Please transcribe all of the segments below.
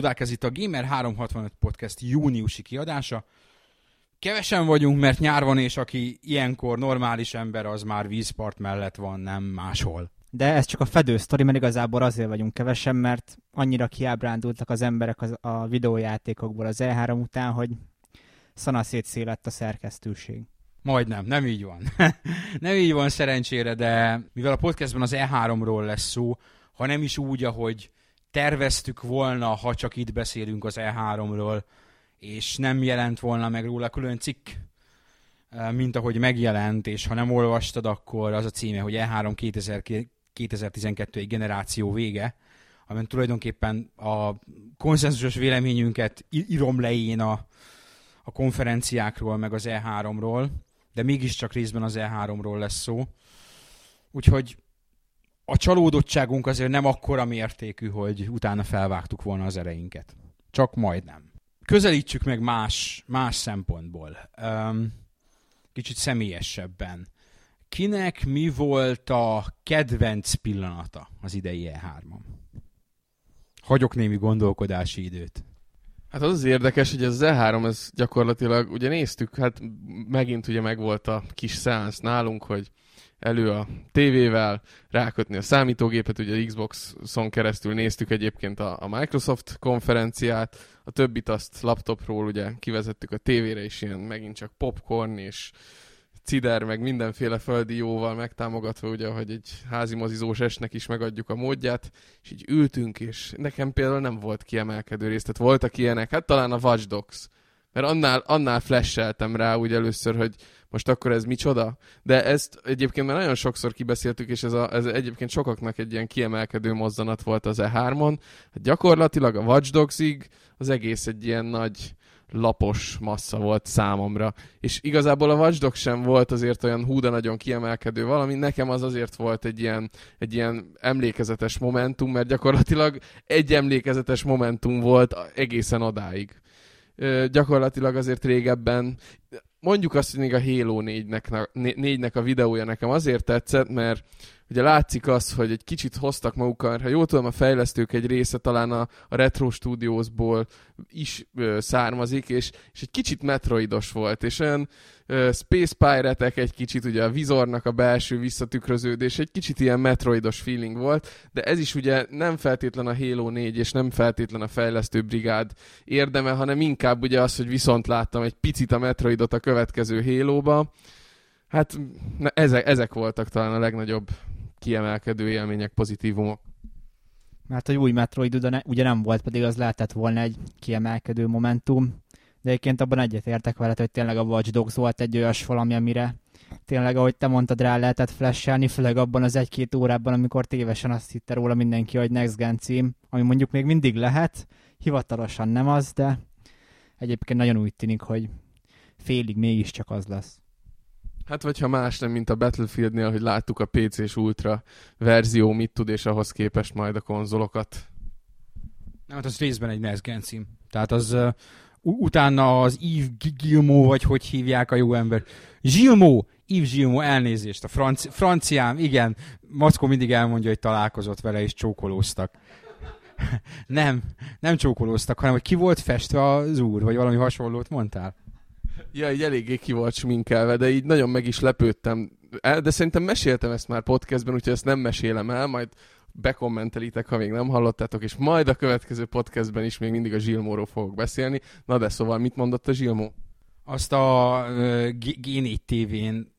Dudák, ez itt a Gamer 365 Podcast júniusi kiadása. Kevesen vagyunk, mert nyár van, és aki ilyenkor normális ember, az már vízpart mellett van, nem máshol. De ez csak a fedő sztori, mert igazából azért vagyunk kevesen, mert annyira kiábrándultak az emberek az, a videójátékokból az E3 után, hogy szanaszét lett a szerkesztőség. Majdnem, nem így van. nem így van szerencsére, de mivel a podcastban az E3-ról lesz szó, ha nem is úgy, ahogy terveztük volna, ha csak itt beszélünk az E3-ról, és nem jelent volna meg róla külön cikk, mint ahogy megjelent, és ha nem olvastad, akkor az a címe, hogy E3 2000, 2012 egy generáció vége, amin tulajdonképpen a konszenzusos véleményünket írom le én a, a konferenciákról, meg az E3-ról, de mégiscsak részben az E3-ról lesz szó. Úgyhogy a csalódottságunk azért nem akkora mértékű, hogy utána felvágtuk volna az ereinket. Csak majdnem. Közelítsük meg más, más szempontból. Um, kicsit személyesebben. Kinek mi volt a kedvenc pillanata az idei E3-on? Hagyok némi gondolkodási időt. Hát az az érdekes, hogy ez az E3, ez gyakorlatilag, ugye néztük, hát megint ugye megvolt a kis szeánsz nálunk, hogy elő a tévével, rákötni a számítógépet, ugye Xbox-on keresztül néztük egyébként a, a Microsoft konferenciát, a többit azt laptopról ugye kivezettük a tévére, és ilyen megint csak popcorn és cider, meg mindenféle földi jóval megtámogatva, ugye, hogy egy házi mozizós esnek is megadjuk a módját, és így ültünk, és nekem például nem volt kiemelkedő rész, tehát voltak ilyenek, hát talán a Watch Dogs, mert annál, annál flasheltem rá úgy először, hogy most akkor ez micsoda? De ezt egyébként már nagyon sokszor kibeszéltük, és ez, a, ez egyébként sokaknak egy ilyen kiemelkedő mozzanat volt az E3-on. Hát gyakorlatilag a Watch Dogs-ig az egész egy ilyen nagy lapos massza volt számomra. És igazából a Watch Dogs sem volt azért olyan húda nagyon kiemelkedő valami, nekem az azért volt egy ilyen, egy ilyen emlékezetes momentum, mert gyakorlatilag egy emlékezetes momentum volt egészen odáig. Gyakorlatilag azért régebben. Mondjuk azt, hogy még a Halo 4-nek, 4-nek a videója nekem azért tetszett, mert ugye látszik az, hogy egy kicsit hoztak magukkal, ha jól tudom, a fejlesztők egy része talán a, a Retro Studiosból is ö, származik, és, és egy kicsit metroidos volt, és olyan ö, Space pirate egy kicsit, ugye a vizornak a belső visszatükröződés, egy kicsit ilyen metroidos feeling volt, de ez is ugye nem feltétlen a Halo 4, és nem feltétlen a fejlesztő brigád érdeme, hanem inkább ugye az, hogy viszont láttam egy picit a metroidot a következő Halo-ba, Hát ezek, ezek voltak talán a legnagyobb kiemelkedő élmények, pozitívumok. Mert a új Metroid ugye nem volt, pedig az lehetett volna egy kiemelkedő momentum. De egyébként abban egyetértek veled, hogy tényleg a Watch Dogs volt egy olyas valami, amire tényleg, ahogy te mondtad, rá lehetett flashelni, főleg abban az egy-két órában, amikor tévesen azt hitte róla mindenki, hogy Next Gen cím, ami mondjuk még mindig lehet, hivatalosan nem az, de egyébként nagyon úgy tűnik, hogy félig mégiscsak az lesz. Hát vagy ha más nem, mint a Battlefieldnél, hogy láttuk a PC és Ultra verzió mit tud, és ahhoz képest majd a konzolokat. Nem, hát az részben egy NES Gen cím. Tehát az uh, utána az Yves Gilmo, vagy hogy hívják a jó ember. Gilmo! Yves Gilmo, elnézést. A franci, franciám, igen. Mackó mindig elmondja, hogy találkozott vele, és csókolóztak. nem, nem csókolóztak, hanem hogy ki volt festve az úr, vagy valami hasonlót mondtál. Ja, így eléggé ki volt sminkelve, de így nagyon meg is lepődtem. De szerintem meséltem ezt már podcastben, úgyhogy ezt nem mesélem el, majd bekommentelitek, ha még nem hallottátok, és majd a következő podcastben is még mindig a Zsilmóról fogok beszélni. Na de szóval mit mondott a Zsilmó? Azt a uh, G4 TV-n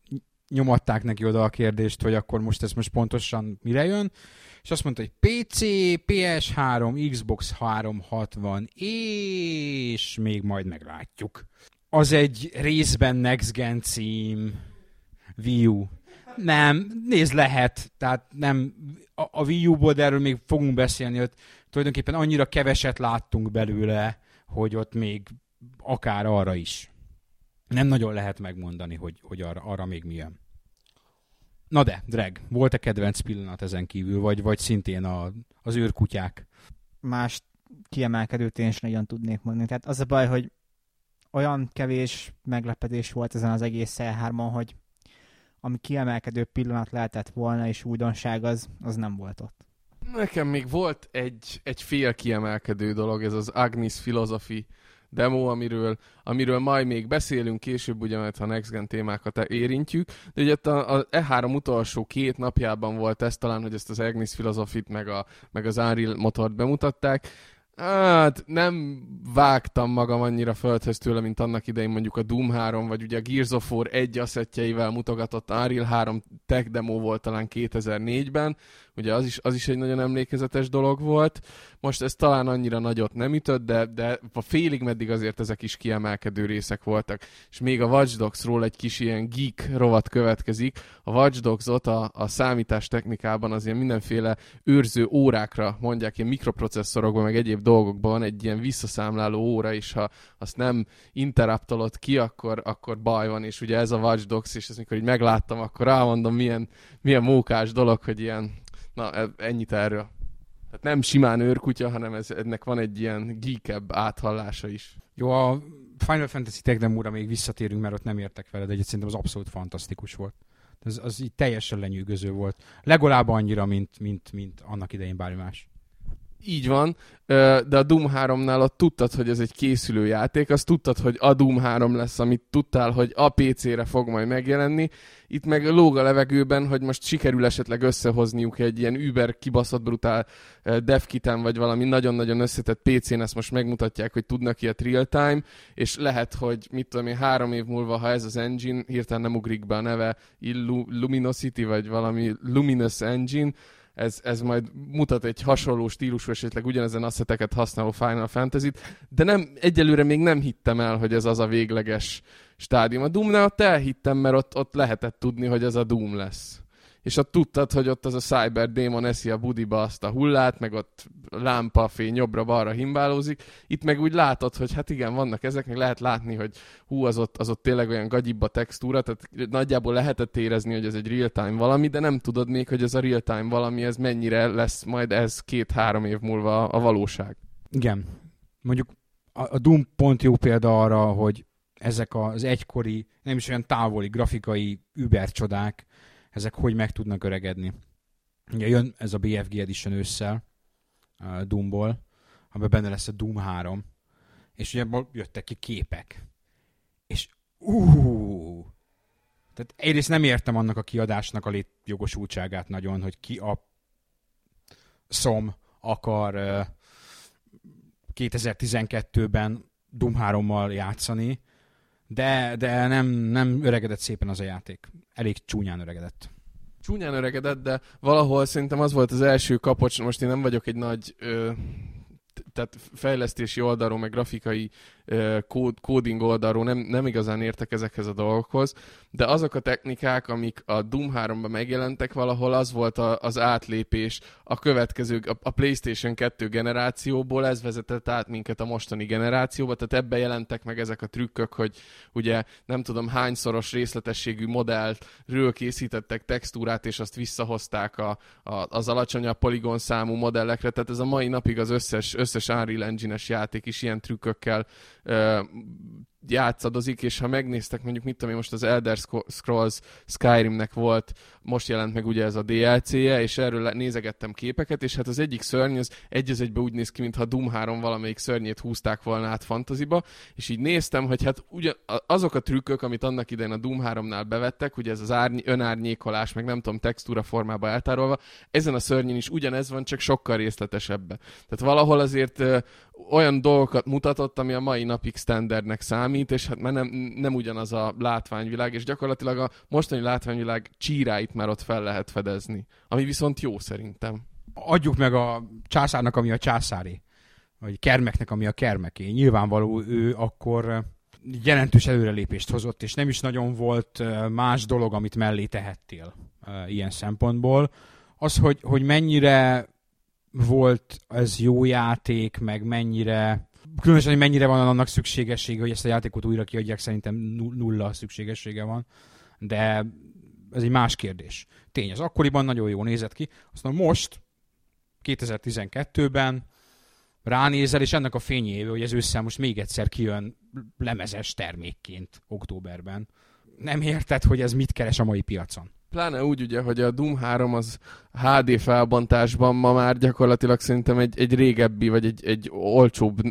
nyomatták neki oda a kérdést, hogy akkor most ez most pontosan mire jön, és azt mondta, hogy PC, PS3, Xbox 360, és még majd meglátjuk az egy részben Next Gen cím, Wii U. Nem, nézd, lehet. Tehát nem, a, a Wii U-ból, de erről még fogunk beszélni, hogy tulajdonképpen annyira keveset láttunk belőle, hogy ott még akár arra is. Nem nagyon lehet megmondani, hogy, hogy arra, arra még mi jön. Na de, Dreg, volt-e kedvenc pillanat ezen kívül, vagy, vagy szintén a, az őrkutyák? Más kiemelkedőt én is nagyon tudnék mondani. Tehát az a baj, hogy olyan kevés meglepetés volt ezen az egész E3-on, hogy ami kiemelkedő pillanat lehetett volna, és újdonság az, az nem volt ott. Nekem még volt egy, egy fél kiemelkedő dolog, ez az Agnis Philosophy demo, amiről, amiről majd még beszélünk később, ugye, mert ha Next Gen témákat érintjük. De ugye a, E3 utolsó két napjában volt ez talán, hogy ezt az Agnis Philosophy-t meg, a, meg az Unreal motort bemutatták. Hát nem vágtam magam annyira földhöz tőle, mint annak idején mondjuk a Doom 3, vagy ugye a Gears of War egy asszettjeivel mutogatott Unreal 3 tech demo volt talán 2004-ben, ugye az is, az is egy nagyon emlékezetes dolog volt. Most ez talán annyira nagyot nem ütött, de, de a félig meddig azért ezek is kiemelkedő részek voltak. És még a Watch Dogs-ról egy kis ilyen geek rovat következik. A Watch Dogs-ot a, a számítás technikában az ilyen mindenféle őrző órákra mondják, ilyen mikroprocesszorokban, meg egyéb dolgokban van egy ilyen visszaszámláló óra, és ha azt nem interruptolod ki, akkor, akkor baj van, és ugye ez a Watch Dogs, és ezt mikor így megláttam, akkor rámondom, milyen, milyen mókás dolog, hogy ilyen Na, e, ennyit erről. Tehát nem simán őrkutya, hanem ez, ennek van egy ilyen geekebb áthallása is. Jó, a Final Fantasy Tech Demo-ra még visszatérünk, mert ott nem értek veled, de szerintem az abszolút fantasztikus volt. Ez, az így teljesen lenyűgöző volt. Legalább annyira, mint, mint, mint annak idején bármi más. Így van, de a Doom 3-nál ott tudtad, hogy ez egy készülő játék, azt tudtad, hogy a Doom 3 lesz, amit tudtál, hogy a PC-re fog majd megjelenni. Itt meg lóg a levegőben, hogy most sikerül esetleg összehozniuk egy ilyen über kibaszott brutál devkiten, vagy valami nagyon-nagyon összetett PC-n, ezt most megmutatják, hogy tudnak ilyet real-time, és lehet, hogy mit tudom én, három év múlva, ha ez az engine, hirtelen nem ugrik be a neve, Illu- Luminosity, vagy valami Luminous Engine, ez, ez majd mutat egy hasonló stílusú, esetleg ugyanezen asszeteket használó Final Fantasy-t, de nem, egyelőre még nem hittem el, hogy ez az a végleges stádium. A Doom-nál ott elhittem, mert ott, ott lehetett tudni, hogy ez a Doom lesz és ott tudtad, hogy ott az a Cyber Demon eszi a budiba azt a hullát, meg ott lámpafény jobbra-balra himbálózik. Itt meg úgy látod, hogy hát igen, vannak ezek, meg lehet látni, hogy hú, az ott, az ott tényleg olyan gagyibb a textúra, tehát nagyjából lehetett érezni, hogy ez egy real-time valami, de nem tudod még, hogy ez a real-time valami, ez mennyire lesz majd ez két-három év múlva a valóság. Igen. Mondjuk a, a Doom pont jó példa arra, hogy ezek az egykori, nem is olyan távoli grafikai übercsodák, ezek hogy meg tudnak öregedni. Ugye jön ez a BFG Edition ősszel, Doomból, amiben benne lesz a Doom 3, és ugye ebből jöttek ki képek. És uh, tehát egyrészt nem értem annak a kiadásnak a létjogosultságát nagyon, hogy ki a szom akar uh, 2012-ben Doom 3-mal játszani, de, de nem, nem öregedett szépen az a játék. Elég csúnyán öregedett. Csúnyán öregedett, de valahol szerintem az volt az első kapocs, most én nem vagyok egy nagy ö, tehát fejlesztési oldalról, meg grafikai kód, coding oldalról nem, nem igazán értek ezekhez a dolgokhoz, de azok a technikák, amik a Doom 3-ban megjelentek valahol, az volt a, az átlépés a következő, a, a PlayStation 2 generációból, ez vezetett át minket a mostani generációba, tehát ebbe jelentek meg ezek a trükkök, hogy ugye nem tudom hányszoros részletességű modellről készítettek textúrát, és azt visszahozták a, a, az alacsonyabb poligon számú modellekre, tehát ez a mai napig az összes, összes Unreal Engine-es játék is ilyen trükkökkel eh, játszadozik, és ha megnéztek mondjuk, mit tudom én, most az Elder Scrolls Skyrimnek volt, most jelent meg ugye ez a DLC-je, és erről nézegettem képeket, és hát az egyik szörny az egy az egybe úgy néz ki, mintha Doom 3 valamelyik szörnyét húzták volna át fantaziba, és így néztem, hogy hát ugye azok a trükkök, amit annak idején a Doom 3-nál bevettek, ugye ez az árny, önárnyékolás, meg nem tudom, textúra formába eltárolva, ezen a szörnyen is ugyanez van, csak sokkal részletesebben. Tehát valahol azért ö, olyan dolgokat mutatott, ami a mai napig standardnek számít, és hát már nem, nem ugyanaz a látványvilág, és gyakorlatilag a mostani látványvilág csíráit már ott fel lehet fedezni. Ami viszont jó szerintem. Adjuk meg a császárnak, ami a császári, vagy kermeknek, ami a kermeké. Nyilvánvaló ő akkor jelentős előrelépést hozott, és nem is nagyon volt más dolog, amit mellé tehettél ilyen szempontból. Az, hogy, hogy mennyire volt ez jó játék, meg mennyire különösen, hogy mennyire van annak szükségessége, hogy ezt a játékot újra kiadják, szerintem nulla szükségessége van, de ez egy más kérdés. Tény, az akkoriban nagyon jó nézett ki, aztán most, 2012-ben ránézel, és ennek a fényévé, hogy ez össze most még egyszer kijön lemezes termékként októberben. Nem érted, hogy ez mit keres a mai piacon. Pláne úgy ugye, hogy a Doom 3 az HD felbontásban ma már gyakorlatilag szerintem egy, egy régebbi, vagy egy, egy olcsóbb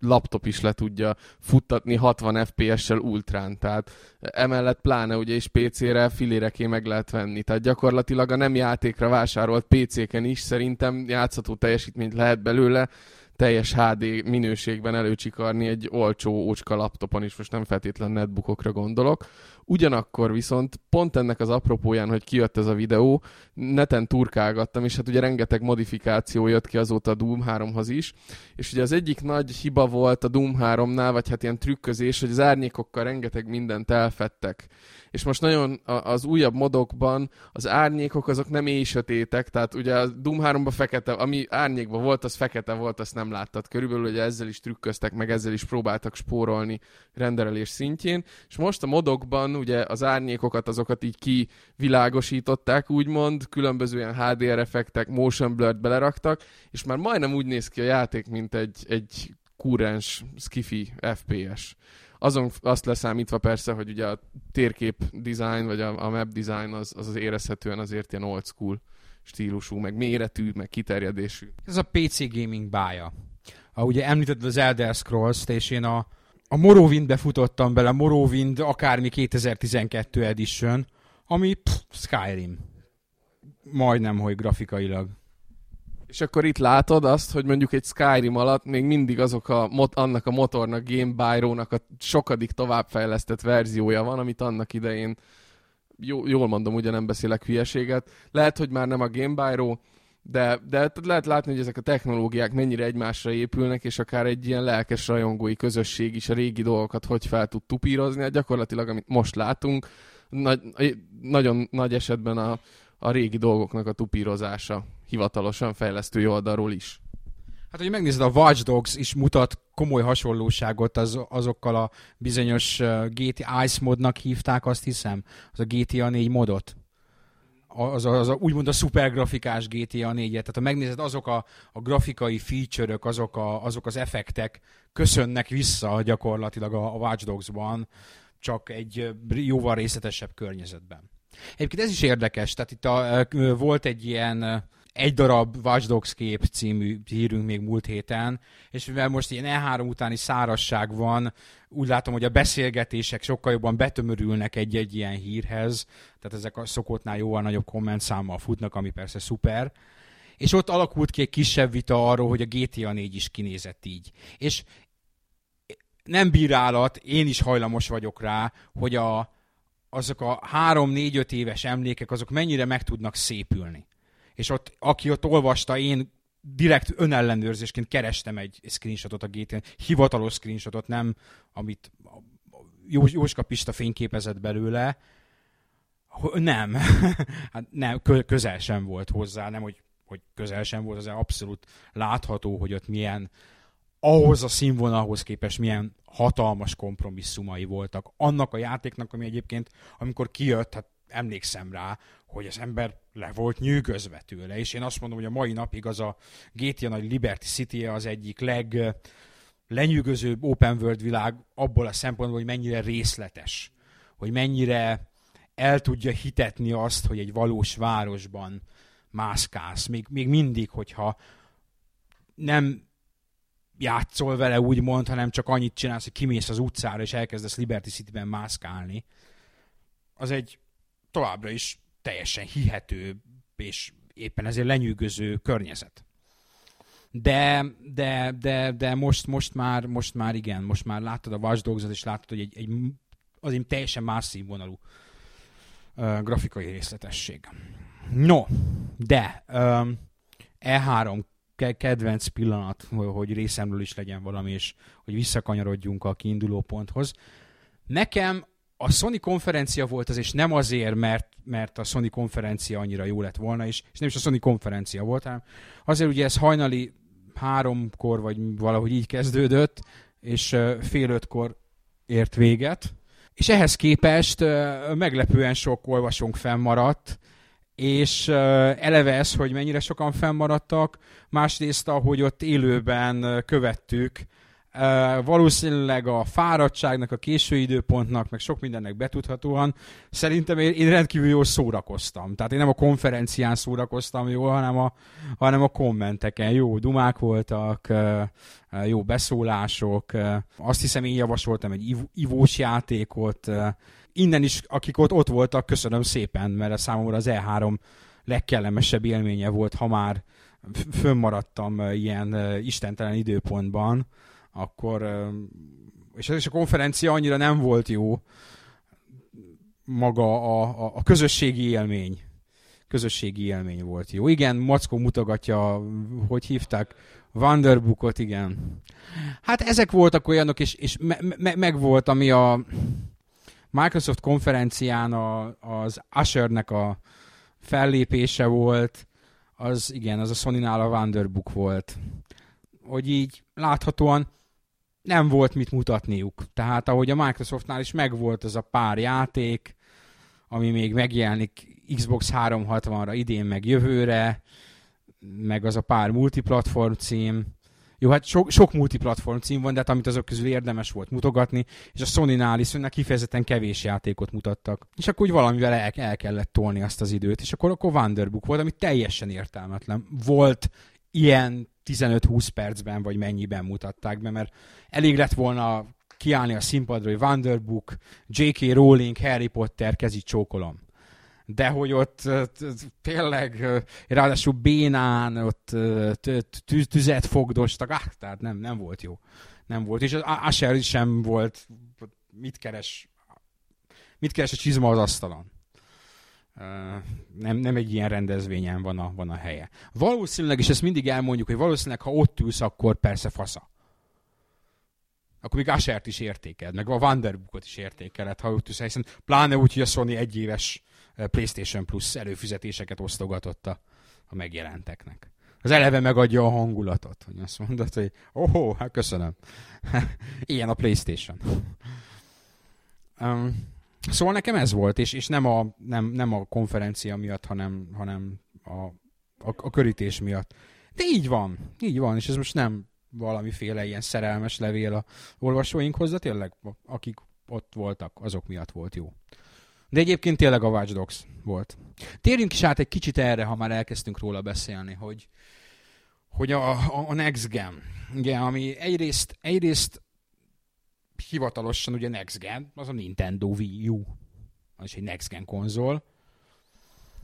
laptop is le tudja futtatni 60 FPS-sel ultrán, tehát emellett pláne ugye is PC-re filéreké meg lehet venni, tehát gyakorlatilag a nem játékra vásárolt PC-ken is szerintem játszható teljesítményt lehet belőle, teljes HD minőségben előcsikarni egy olcsó ócska laptopon is, most nem feltétlen netbookokra gondolok. Ugyanakkor viszont pont ennek az apropóján, hogy kijött ez a videó, neten turkálgattam, és hát ugye rengeteg modifikáció jött ki azóta a Doom 3-hoz is, és ugye az egyik nagy hiba volt a Doom 3-nál, vagy hát ilyen trükközés, hogy az árnyékokkal rengeteg mindent elfettek és most nagyon az újabb modokban az árnyékok azok nem éj sötétek, tehát ugye a Doom 3 fekete, ami árnyékban volt, az fekete volt, azt nem láttad. Körülbelül ugye ezzel is trükköztek, meg ezzel is próbáltak spórolni renderelés szintjén, és most a modokban ugye az árnyékokat azokat így kivilágosították, úgymond, különböző ilyen HDR effektek, motion blur beleraktak, és már majdnem úgy néz ki a játék, mint egy, egy kúrens skifi FPS azon azt leszámítva persze, hogy ugye a térkép design, vagy a, a map design az, az, az érezhetően azért ilyen old school stílusú, meg méretű, meg kiterjedésű. Ez a PC gaming bája. A, ugye említetted az Elder Scrolls-t, és én a, a Morrowindbe futottam bele, Morrowind akármi 2012 edition, ami pff, Skyrim. Majdnem, hogy grafikailag. És akkor itt látod azt, hogy mondjuk egy Skyrim alatt még mindig azok a, mot, annak a motornak, Game Byro-nak a sokadik továbbfejlesztett verziója van, amit annak idején, jó, jól mondom, ugye nem beszélek hülyeséget, lehet, hogy már nem a Game Byro, de, de lehet látni, hogy ezek a technológiák mennyire egymásra épülnek, és akár egy ilyen lelkes rajongói közösség is a régi dolgokat hogy fel tud tupírozni. Hát gyakorlatilag, amit most látunk, nagy, nagyon nagy esetben a, a régi dolgoknak a tupírozása hivatalosan fejlesztői oldalról is. Hát, hogy megnézed, a Watch Dogs is mutat komoly hasonlóságot az, azokkal a bizonyos uh, GT Ice modnak hívták, azt hiszem, az a GTA 4 modot. Az, a, az a, úgymond a szupergrafikás GTA 4-et. Tehát ha megnézed, azok a, a grafikai feature-ök, azok, a, azok az effektek köszönnek vissza gyakorlatilag a, a Watch Dogs-ban, csak egy jóval részletesebb környezetben. Egyébként ez is érdekes, tehát itt a, volt egy ilyen egy darab Watch Dogs kép című hírünk még múlt héten, és mivel most ilyen E3 utáni szárasság van, úgy látom, hogy a beszélgetések sokkal jobban betömörülnek egy-egy ilyen hírhez, tehát ezek a szokottnál jóval nagyobb kommentszámmal futnak, ami persze szuper. És ott alakult ki egy kisebb vita arról, hogy a GTA 4 is kinézett így. És nem bírálat, én is hajlamos vagyok rá, hogy a, azok a három-négy-öt éves emlékek, azok mennyire meg tudnak szépülni. És ott, aki ott olvasta, én direkt önellenőrzésként kerestem egy screenshotot a GTN, hivatalos screenshotot, nem amit Jós, Jóska Pista fényképezett belőle. Nem, hát nem, közel sem volt hozzá, nem, hogy, hogy közel sem volt, az abszolút látható, hogy ott milyen ahhoz a színvonalhoz képest milyen hatalmas kompromisszumai voltak. Annak a játéknak, ami egyébként, amikor kijött, hát emlékszem rá, hogy az ember le volt nyűgözve tőle, és én azt mondom, hogy a mai napig az a GTA nagy Liberty city az egyik leg lenyűgözőbb open world világ abból a szempontból, hogy mennyire részletes, hogy mennyire el tudja hitetni azt, hogy egy valós városban mászkálsz, még, még mindig, hogyha nem játszol vele úgymond, hanem csak annyit csinálsz, hogy kimész az utcára, és elkezdesz Liberty City-ben mászkálni. Az egy továbbra is teljesen hihető, és éppen ezért lenyűgöző környezet. De, de, de, de most, most, már, most már igen, most már láttad a Watch Dogs-ot, és láttad, hogy egy, egy azért teljesen más színvonalú uh, grafikai részletesség. No, de um, E3 kedvenc pillanat, hogy részemről is legyen valami, és hogy visszakanyarodjunk a kiinduló ponthoz. Nekem a Sony konferencia volt az, és nem azért, mert, mert a Sony konferencia annyira jó lett volna, és, és nem is a Sony konferencia volt, hanem azért ugye ez hajnali háromkor, vagy valahogy így kezdődött, és fél ötkor ért véget. És ehhez képest meglepően sok olvasónk fennmaradt, és eleve ez, hogy mennyire sokan fennmaradtak, másrészt, ahogy ott élőben követtük, Valószínűleg a fáradtságnak, a késő időpontnak, meg sok mindennek betudhatóan szerintem én, én rendkívül jól szórakoztam. Tehát én nem a konferencián szórakoztam jól, hanem a, hanem a kommenteken. Jó dumák voltak, jó beszólások. Uh, azt hiszem én javasoltam egy iv- ivós játékot. Innen is, akik ott, ott voltak, köszönöm szépen, mert a számomra az E3 legkellemesebb élménye volt, ha már fönnmaradtam ilyen istentelen időpontban, akkor, és ez is a konferencia annyira nem volt jó, maga a, a, a közösségi élmény. Közösségi élmény volt jó. Igen, Mackó mutogatja, hogy hívták, Wanderbookot, igen. Hát ezek voltak olyanok, és, és me, me, meg volt, ami a Microsoft konferencián a, az Ashernek a fellépése volt, az igen, az a Sony-nál a Wanderbook volt. Hogy így láthatóan nem volt mit mutatniuk. Tehát ahogy a Microsoftnál is megvolt az a pár játék, ami még megjelenik Xbox 360-ra idén meg jövőre, meg az a pár multiplatform cím. Jó, hát sok, sok multiplatform cím van, de hát amit azok közül érdemes volt mutogatni, és a Sony-nál is kifejezetten kevés játékot mutattak. És akkor úgy valamivel el, el kellett tolni azt az időt, és akkor akkor Wanderbook volt, ami teljesen értelmetlen. Volt ilyen 15-20 percben, vagy mennyiben mutatták be, mert elég lett volna kiállni a színpadra, hogy Wanderbook, J.K. Rowling, Harry Potter, kezi csókolom. De hogy ott tényleg, ráadásul bénán, ott tüzet fogdostak, ah, tehát nem, nem volt jó. Nem volt. És az Asher sem volt, mit keres, mit keres a csizma az asztalon nem, nem egy ilyen rendezvényen van a, van a helye. Valószínűleg, és ezt mindig elmondjuk, hogy valószínűleg, ha ott ülsz, akkor persze fasza. Akkor még Ashert is értékeled, meg a Wanderbookot is értékeled, ha ott ülsz, hiszen pláne úgy, hogy a Sony egyéves PlayStation Plus előfizetéseket osztogatott a, a megjelenteknek. Az eleve megadja a hangulatot, hogy azt mondod, hogy oh, hát köszönöm. Ilyen a PlayStation. Um, Szóval nekem ez volt, és, és nem, a, nem, nem a konferencia miatt, hanem, hanem a, a, a körítés miatt. De így van, így van, és ez most nem valamiféle ilyen szerelmes levél a olvasóinkhoz, de tényleg akik ott voltak, azok miatt volt jó. De egyébként tényleg a Watch Dogs volt. Térjünk is át egy kicsit erre, ha már elkezdtünk róla beszélni, hogy, hogy a, a, a Next Gen, ugye, ami egyrészt, egyrészt hivatalosan ugye Next Gen, az a Nintendo Wii U, az egy Next Gen konzol,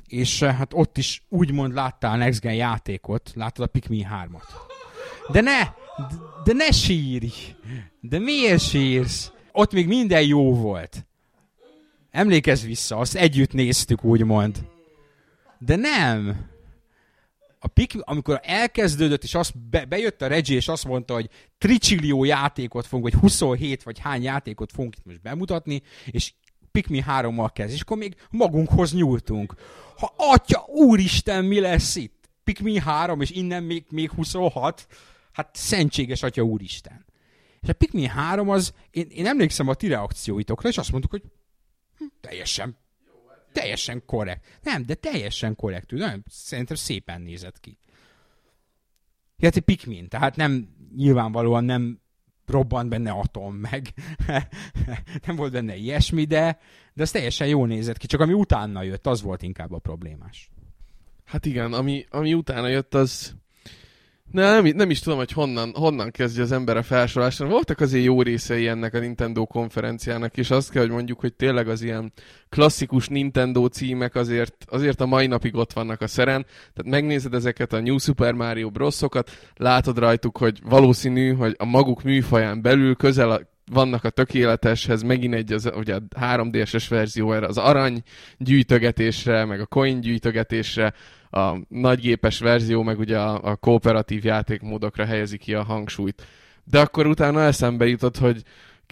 és eh, hát ott is úgymond láttál Next Gen játékot, láttad a Pikmin 3-at. De ne, de ne sírj! De miért sírsz? Ott még minden jó volt. Emlékezz vissza, azt együtt néztük, úgymond. De nem a pik, amikor elkezdődött, és azt be, bejött a Reggie, és azt mondta, hogy tricillió játékot fogunk, vagy 27 vagy hány játékot fogunk itt most bemutatni, és Pikmin 3-mal kezd, és akkor még magunkhoz nyúltunk. Ha atya, úristen, mi lesz itt? Pikmin 3, és innen még, még 26? Hát szentséges atya úristen. És a Pikmin 3 az, én, én emlékszem a ti reakcióitokra, és azt mondtuk, hogy hm, teljesen teljesen korrekt. Nem, de teljesen korrektül. Nem, szerintem szépen nézett ki. Hát egy Pikmin, tehát nem, nyilvánvalóan nem robbant benne atom, meg nem volt benne ilyesmi, de, de az teljesen jól nézett ki, csak ami utána jött, az volt inkább a problémás. Hát igen, ami, ami utána jött, az nem, nem is tudom, hogy honnan, honnan kezdje az ember a felsorolásra. Voltak azért jó részei ennek a Nintendo konferenciának, és azt kell, hogy mondjuk, hogy tényleg az ilyen klasszikus Nintendo címek azért, azért a mai napig ott vannak a szeren. Tehát megnézed ezeket a New Super Mario Bros-okat, látod rajtuk, hogy valószínű, hogy a maguk műfaján belül közel a, vannak a tökéleteshez, megint egy az, ugye a 3DS-es verzió erre az arany gyűjtögetésre, meg a coin gyűjtögetésre, a nagygépes verzió, meg ugye a, a kooperatív játékmódokra helyezi ki a hangsúlyt. De akkor utána eszembe jutott, hogy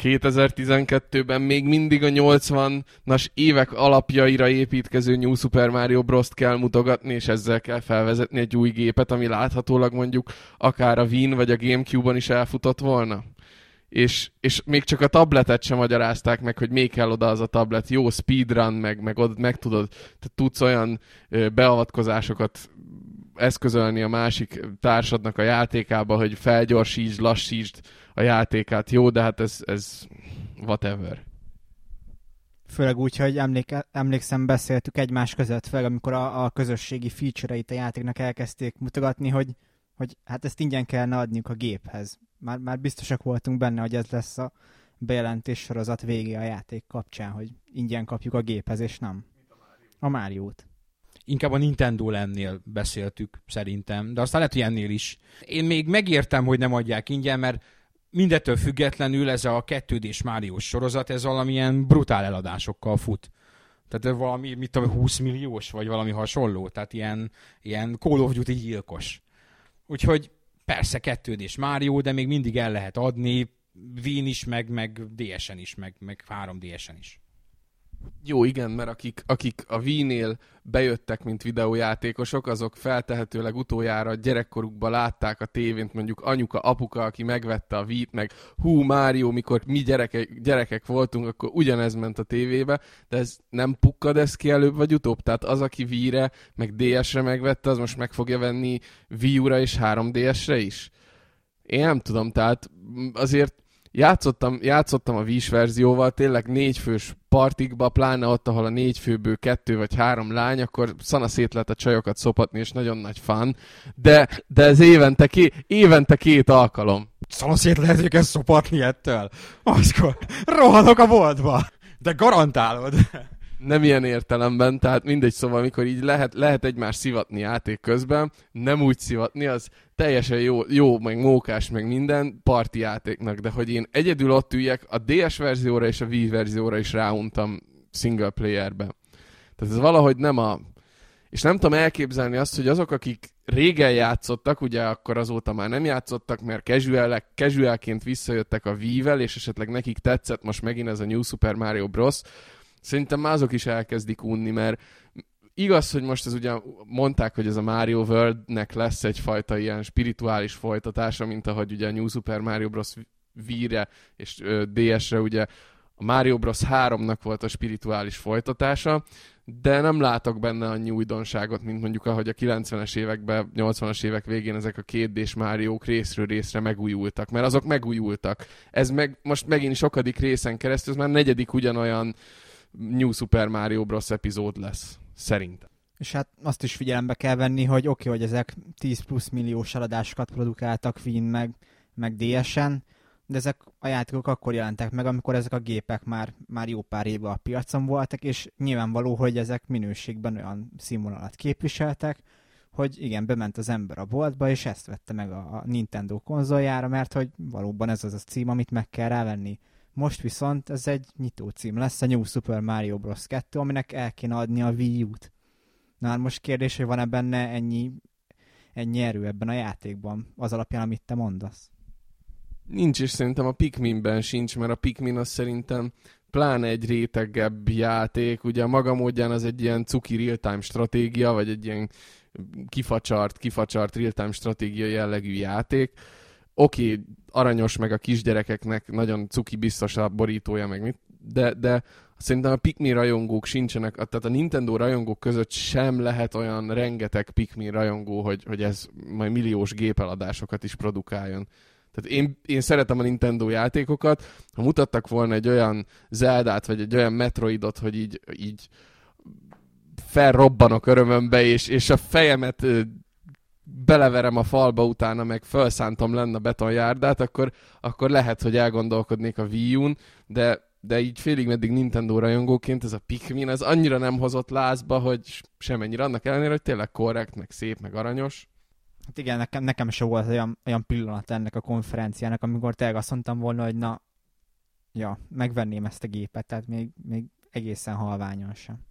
2012-ben még mindig a 80-nas évek alapjaira építkező New Super Mario Bros-t kell mutogatni, és ezzel kell felvezetni egy új gépet, ami láthatólag mondjuk akár a Wii vagy a Gamecube-on is elfutott volna és, és még csak a tabletet sem magyarázták meg, hogy még kell oda az a tablet. Jó speedrun, meg, meg, od, meg tudod, te tudsz olyan beavatkozásokat eszközölni a másik társadnak a játékába, hogy felgyorsítsd, lassítsd a játékát. Jó, de hát ez, ez whatever. Főleg úgy, hogy emléke, emlékszem, beszéltük egymás között, fel, amikor a, a közösségi feature-eit a játéknak elkezdték mutogatni, hogy, hogy hát ezt ingyen kellene adniuk a géphez. Már, már biztosak voltunk benne, hogy ez lesz a bejelentés sorozat végé a játék kapcsán, hogy ingyen kapjuk a géphez, és nem. A Máriót. Inkább a Nintendo lennél beszéltük, szerintem, de aztán lehet, hogy ennél is. Én még megértem, hogy nem adják ingyen, mert mindettől függetlenül ez a 2 d Mario sorozat, ez valamilyen brutál eladásokkal fut. Tehát valami, mit tudom, 20 milliós, vagy valami hasonló. Tehát ilyen, ilyen Call of Duty gyilkos. Úgyhogy persze 2 d Mario, de még mindig el lehet adni, Wien is, meg, meg DS-en is, meg, meg 3DS-en is. Jó, igen, mert akik, akik a Wii-nél bejöttek, mint videójátékosok, azok feltehetőleg utoljára gyerekkorukban látták a tévént, mondjuk anyuka, apuka, aki megvette a Wii-t, meg hú, Mário, mikor mi gyerekek, gyerekek voltunk, akkor ugyanez ment a tévébe, de ez nem pukkad ez ki előbb vagy utóbb? Tehát az, aki Wii-re, meg DS-re megvette, az most meg fogja venni Wii U-ra és 3DS-re is? Én nem tudom, tehát azért játszottam, játszottam a Wii verzióval, tényleg négyfős partikba, pláne ott, ahol a négy főből kettő vagy három lány, akkor szana szét lehet a csajokat szopatni, és nagyon nagy fan. De, de ez évente, ké, évente két alkalom. Szana szét lehet őket szopatni ettől? Azkor rohanok a boltba. De garantálod. Nem ilyen értelemben, tehát mindegy, szóval amikor így lehet, lehet egymás szivatni játék közben, nem úgy szivatni, az teljesen jó, jó, meg mókás, meg minden parti játéknak, de hogy én egyedül ott üljek, a DS verzióra és a Wii verzióra is ráuntam single playerbe. Tehát ez valahogy nem a... És nem tudom elképzelni azt, hogy azok, akik régen játszottak, ugye akkor azóta már nem játszottak, mert casual casualként visszajöttek a Wii-vel, és esetleg nekik tetszett most megint ez a New Super Mario Bros., Szerintem már azok is elkezdik unni, mert igaz, hogy most ez ugye mondták, hogy ez a Mario World-nek lesz egyfajta ilyen spirituális folytatása, mint ahogy ugye a New Super Mario Bros. Wii-re és DS-re ugye a Mario Bros. 3-nak volt a spirituális folytatása, de nem látok benne annyi újdonságot, mint mondjuk ahogy a 90-es években, 80-as évek végén ezek a két d Máriók részről részre megújultak, mert azok megújultak. Ez meg most megint sokadik részen keresztül, ez már negyedik ugyanolyan New Super Mario Bros. epizód lesz, szerintem. És hát azt is figyelembe kell venni, hogy oké, okay, hogy ezek 10 plusz milliós eladásokat produkáltak Wien meg, meg DS-en, de ezek a játékok akkor jelentek meg, amikor ezek a gépek már, már jó pár éve a piacon voltak, és nyilvánvaló, hogy ezek minőségben olyan színvonalat képviseltek, hogy igen, bement az ember a boltba, és ezt vette meg a Nintendo konzoljára, mert hogy valóban ez az a cím, amit meg kell rávenni. Most viszont ez egy nyitó cím lesz, a New Super Mario Bros. 2, aminek el kéne adni a Wii U-t. Na hát most kérdés, hogy van-e benne ennyi, ennyi erő ebben a játékban, az alapján, amit te mondasz? Nincs, és szerintem a Pikminben sincs, mert a Pikmin az szerintem pláne egy rétegebb játék, ugye a maga módján az egy ilyen cuki real-time stratégia, vagy egy ilyen kifacsart, kifacsart real-time stratégia jellegű játék, oké, okay, aranyos, meg a kisgyerekeknek nagyon cuki biztos a borítója, meg mit, de, de szerintem a Pikmin rajongók sincsenek, tehát a Nintendo rajongók között sem lehet olyan rengeteg Pikmin rajongó, hogy, hogy ez majd milliós gépeladásokat is produkáljon. Tehát én, én szeretem a Nintendo játékokat, ha mutattak volna egy olyan Zeldát, vagy egy olyan Metroidot, hogy így, így felrobbanok örömömbe, és, és a fejemet beleverem a falba utána, meg felszántom lenne a betonjárdát, akkor, akkor lehet, hogy elgondolkodnék a Wii U-n, de, de így félig meddig Nintendo rajongóként ez a Pikmin, ez annyira nem hozott lázba, hogy semennyire annak ellenére, hogy tényleg korrekt, meg szép, meg aranyos. Hát igen, nekem, nekem se volt olyan, olyan pillanat ennek a konferenciának, amikor tényleg azt mondtam volna, hogy na, ja, megvenném ezt a gépet, tehát még, még egészen halványon sem.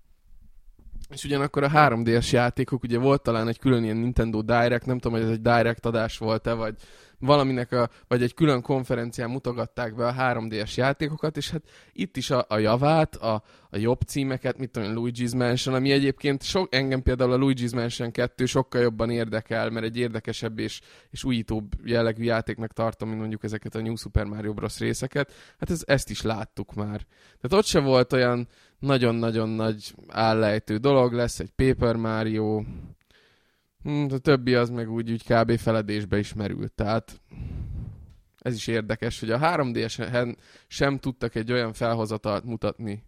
És ugyanakkor a 3D-es játékok, ugye volt talán egy külön ilyen Nintendo Direct, nem tudom, hogy ez egy Direct adás volt-e, vagy valaminek a, vagy egy külön konferencián mutogatták be a 3D-es játékokat, és hát itt is a, a javát, a, a jobb címeket, mit tudom, Luigi's Mansion, ami egyébként sok, engem például a Luigi's Mansion 2 sokkal jobban érdekel, mert egy érdekesebb és, és újítóbb jellegű játéknak tartom, mint mondjuk ezeket a New Super Mario Bros. részeket. Hát ez, ezt is láttuk már. Tehát ott se volt olyan nagyon-nagyon nagy állejtő dolog, lesz egy Paper Mario, Hm, a többi az meg úgy, úgy kb. feledésbe is merült. Tehát ez is érdekes, hogy a 3D-en sem tudtak egy olyan felhozatalt mutatni,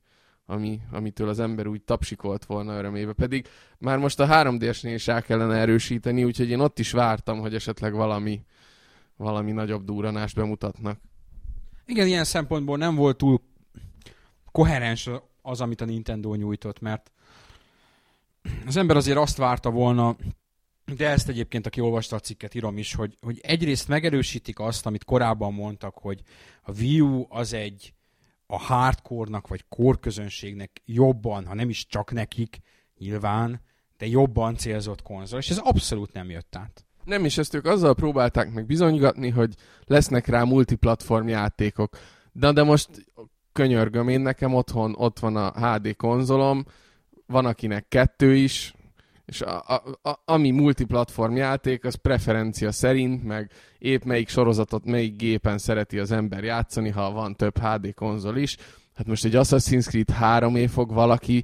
ami, amitől az ember úgy tapsikolt volna örömébe. Pedig már most a 3D-esnél is el kellene erősíteni, úgyhogy én ott is vártam, hogy esetleg valami, valami nagyobb duranást bemutatnak. Igen, ilyen szempontból nem volt túl koherens az, amit a Nintendo nyújtott, mert az ember azért azt várta volna, de ezt egyébként, aki olvasta a cikket, írom is, hogy, hogy egyrészt megerősítik azt, amit korábban mondtak, hogy a Wii U az egy a hardcore-nak vagy core közönségnek jobban, ha nem is csak nekik, nyilván, de jobban célzott konzol, és ez abszolút nem jött át. Nem is, ezt ők azzal próbálták meg bizonygatni, hogy lesznek rá multiplatform játékok. De, de most könyörgöm, én nekem otthon ott van a HD konzolom, van akinek kettő is, és a, a, a, ami multiplatform játék, az preferencia szerint, meg épp melyik sorozatot, melyik gépen szereti az ember játszani, ha van több HD konzol is. Hát most egy Assassin's Creed 3 év fog valaki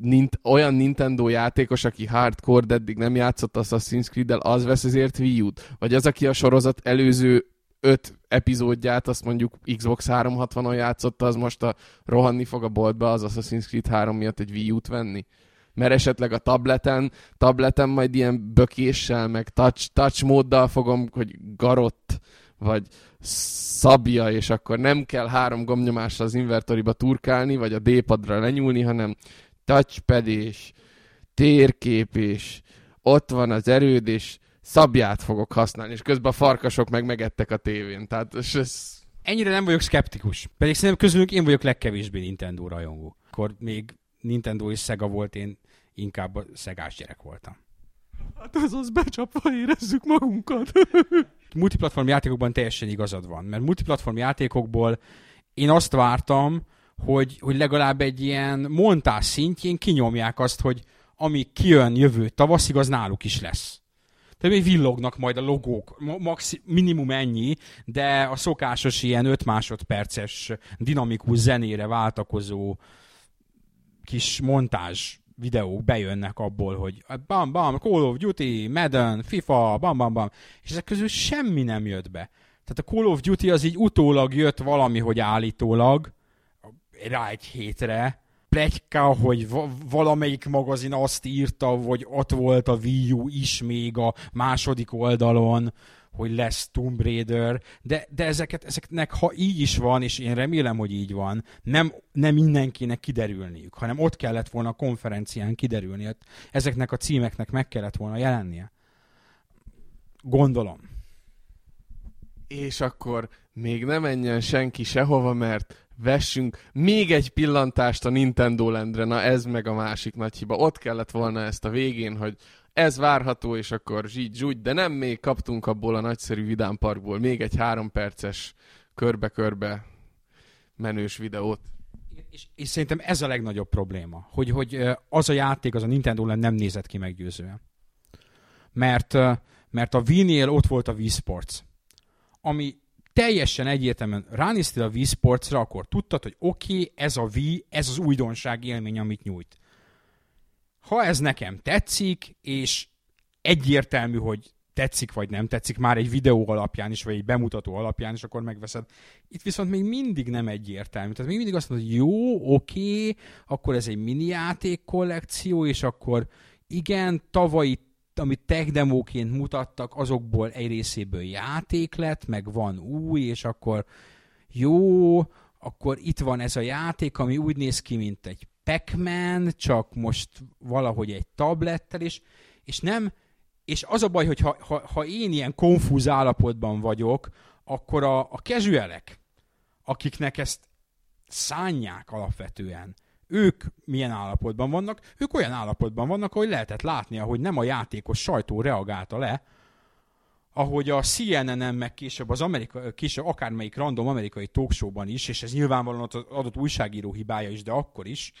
nint, olyan Nintendo játékos, aki hardcore, de eddig nem játszott Assassin's Creed-del, az vesz ezért Wii U-t. Vagy az, aki a sorozat előző öt epizódját, azt mondjuk Xbox 360-on játszotta, az most a rohanni fog a boltba az Assassin's Creed 3 miatt egy Wii U-t venni. Mert esetleg a tableten, tableten majd ilyen bökéssel, meg touch, touch móddal fogom, hogy garott, vagy szabja, és akkor nem kell három gombnyomással az invertoriba turkálni, vagy a D-padra lenyúlni, hanem touchpad és térkép, és ott van az erőd, és szabját fogok használni, és közben a farkasok meg megettek a tévén. Tehát ez... Ennyire nem vagyok szkeptikus. Pedig szerintem közülünk én vagyok legkevésbé Nintendo rajongó. Akkor még Nintendo és Sega volt, én inkább a szegás gyerek voltam. Hát ez az becsapva érezzük magunkat. multiplatform játékokban teljesen igazad van, mert multiplatform játékokból én azt vártam, hogy, hogy legalább egy ilyen montás szintjén kinyomják azt, hogy ami kijön jövő tavaszig, az náluk is lesz. Tehát még villognak majd a logók, maxi, minimum ennyi, de a szokásos ilyen 5 másodperces dinamikus zenére váltakozó kis montázs videók bejönnek abból, hogy bam, bam, Call of Duty, Madden, FIFA, bam, bam, bam, és ezek közül semmi nem jött be. Tehát a Call of Duty az így utólag jött valami, hogy állítólag, rá egy hétre, plegyka, hogy valamelyik magazin azt írta, hogy ott volt a Wii U is még a második oldalon, hogy lesz Tomb Raider, de, de ezeket, ezeknek, ha így is van, és én remélem, hogy így van, nem, nem mindenkinek kiderülniük, hanem ott kellett volna a konferencián kiderülni. Hát ezeknek a címeknek meg kellett volna jelennie. Gondolom. És akkor még ne menjen senki sehova, mert vessünk még egy pillantást a Nintendo Landre, na ez meg a másik nagy hiba. Ott kellett volna ezt a végén, hogy ez várható, és akkor zsígy zsúgy, de nem még kaptunk abból a nagyszerű vidámparkból még egy három perces körbe-körbe menős videót. És, és szerintem ez a legnagyobb probléma, hogy, hogy az a játék, az a Nintendo Land nem nézett ki meggyőzően. Mert, mert a Wii-nél ott volt a Wii Sports, ami teljesen egyértelműen ránéztél a Wii Sportsra, akkor tudtad, hogy oké, okay, ez a Wii, ez az újdonság élmény, amit nyújt ha ez nekem tetszik, és egyértelmű, hogy tetszik vagy nem tetszik, már egy videó alapján is, vagy egy bemutató alapján is, akkor megveszed. Itt viszont még mindig nem egyértelmű. Tehát még mindig azt mondod, hogy jó, oké, akkor ez egy mini játék kollekció, és akkor igen, tavalyi amit tech demóként mutattak, azokból egy részéből játék lett, meg van új, és akkor jó, akkor itt van ez a játék, ami úgy néz ki, mint egy Pac-Man, csak most valahogy egy tablettel, és, és nem, és az a baj, hogy ha, ha, ha én ilyen konfúz állapotban vagyok, akkor a, a kezüelek, akiknek ezt szánják alapvetően, ők milyen állapotban vannak? Ők olyan állapotban vannak, hogy lehetett látni, hogy nem a játékos sajtó reagálta le, ahogy a CNN-en, meg később az Amerika, később akármelyik random amerikai talkshowban is, és ez nyilvánvalóan az adott újságíró hibája is, de akkor is,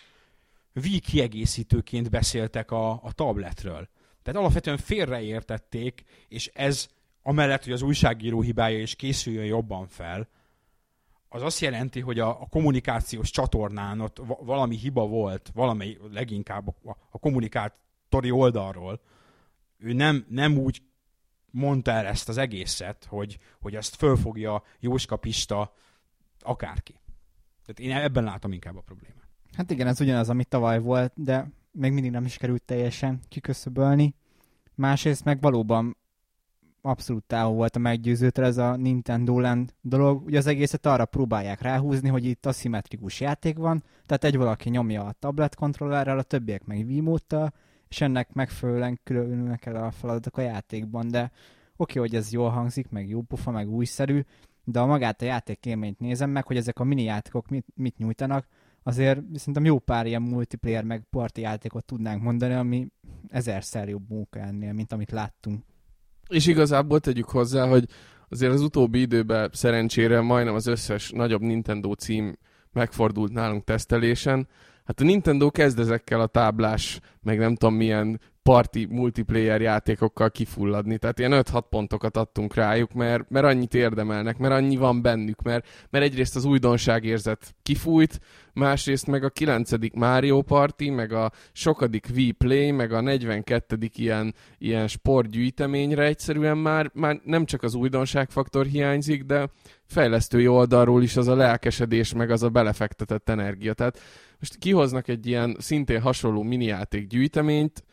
Wii kiegészítőként beszéltek a, a tabletről. Tehát alapvetően félreértették, és ez amellett, hogy az újságíró hibája is készüljön jobban fel, az azt jelenti, hogy a, a kommunikációs csatornán ott valami hiba volt, valamely leginkább a, a kommunikátori oldalról, ő nem, nem úgy mondta el ezt az egészet, hogy, hogy azt fölfogja Jóska Pista akárki. Tehát én ebben látom inkább a problémát. Hát igen, ez ugyanaz, amit tavaly volt, de még mindig nem is került teljesen kiköszöbölni. Másrészt meg valóban abszolút távol volt a meggyőzőtől ez a Nintendo Land dolog. Ugye az egészet arra próbálják ráhúzni, hogy itt aszimmetrikus játék van, tehát egy valaki nyomja a tablet kontrollerrel, a többiek meg Wiimote-tal, és ennek megfelelően különülnek el a feladatok a játékban, de oké, okay, hogy ez jól hangzik, meg jó pufa, meg újszerű, de a magát a játék élményt nézem meg, hogy ezek a mini játékok mit, mit nyújtanak, azért szerintem jó pár ilyen multiplayer meg party játékot tudnánk mondani, ami ezerszer jobb munka ennél, mint amit láttunk. És igazából tegyük hozzá, hogy azért az utóbbi időben szerencsére majdnem az összes nagyobb Nintendo cím megfordult nálunk tesztelésen. Hát a Nintendo kezd ezekkel a táblás, meg nem tudom milyen parti multiplayer játékokkal kifulladni. Tehát ilyen 5-6 pontokat adtunk rájuk, mert, mert annyit érdemelnek, mert annyi van bennük, mert, mert egyrészt az újdonságérzet kifújt, másrészt meg a 9. Mario Party, meg a sokadik Wii Play, meg a 42. ilyen, ilyen sportgyűjteményre egyszerűen már, már nem csak az újdonságfaktor hiányzik, de fejlesztői oldalról is az a lelkesedés, meg az a belefektetett energia. Tehát most kihoznak egy ilyen szintén hasonló minijáték gyűjteményt,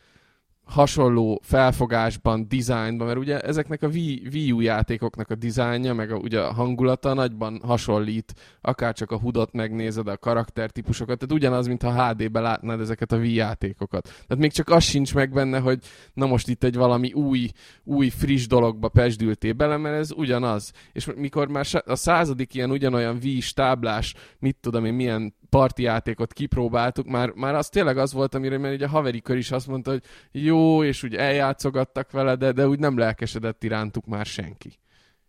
hasonló felfogásban, dizájnban, mert ugye ezeknek a Wii, Wii U játékoknak a dizájnja, meg a, ugye a hangulata nagyban hasonlít, akár csak a hudot megnézed, a karaktertípusokat, tehát ugyanaz, mintha HD-be látnád ezeket a Wii játékokat. Tehát még csak az sincs meg benne, hogy na most itt egy valami új, új friss dologba pesdültél bele, mert ez ugyanaz. És mikor már a századik ilyen ugyanolyan Wii táblás, mit tudom én, milyen parti játékot kipróbáltuk, már, már az tényleg az volt, amire mert ugye a haveri kör is azt mondta, hogy jó, és úgy eljátszogattak vele, de, de úgy nem lelkesedett irántuk már senki.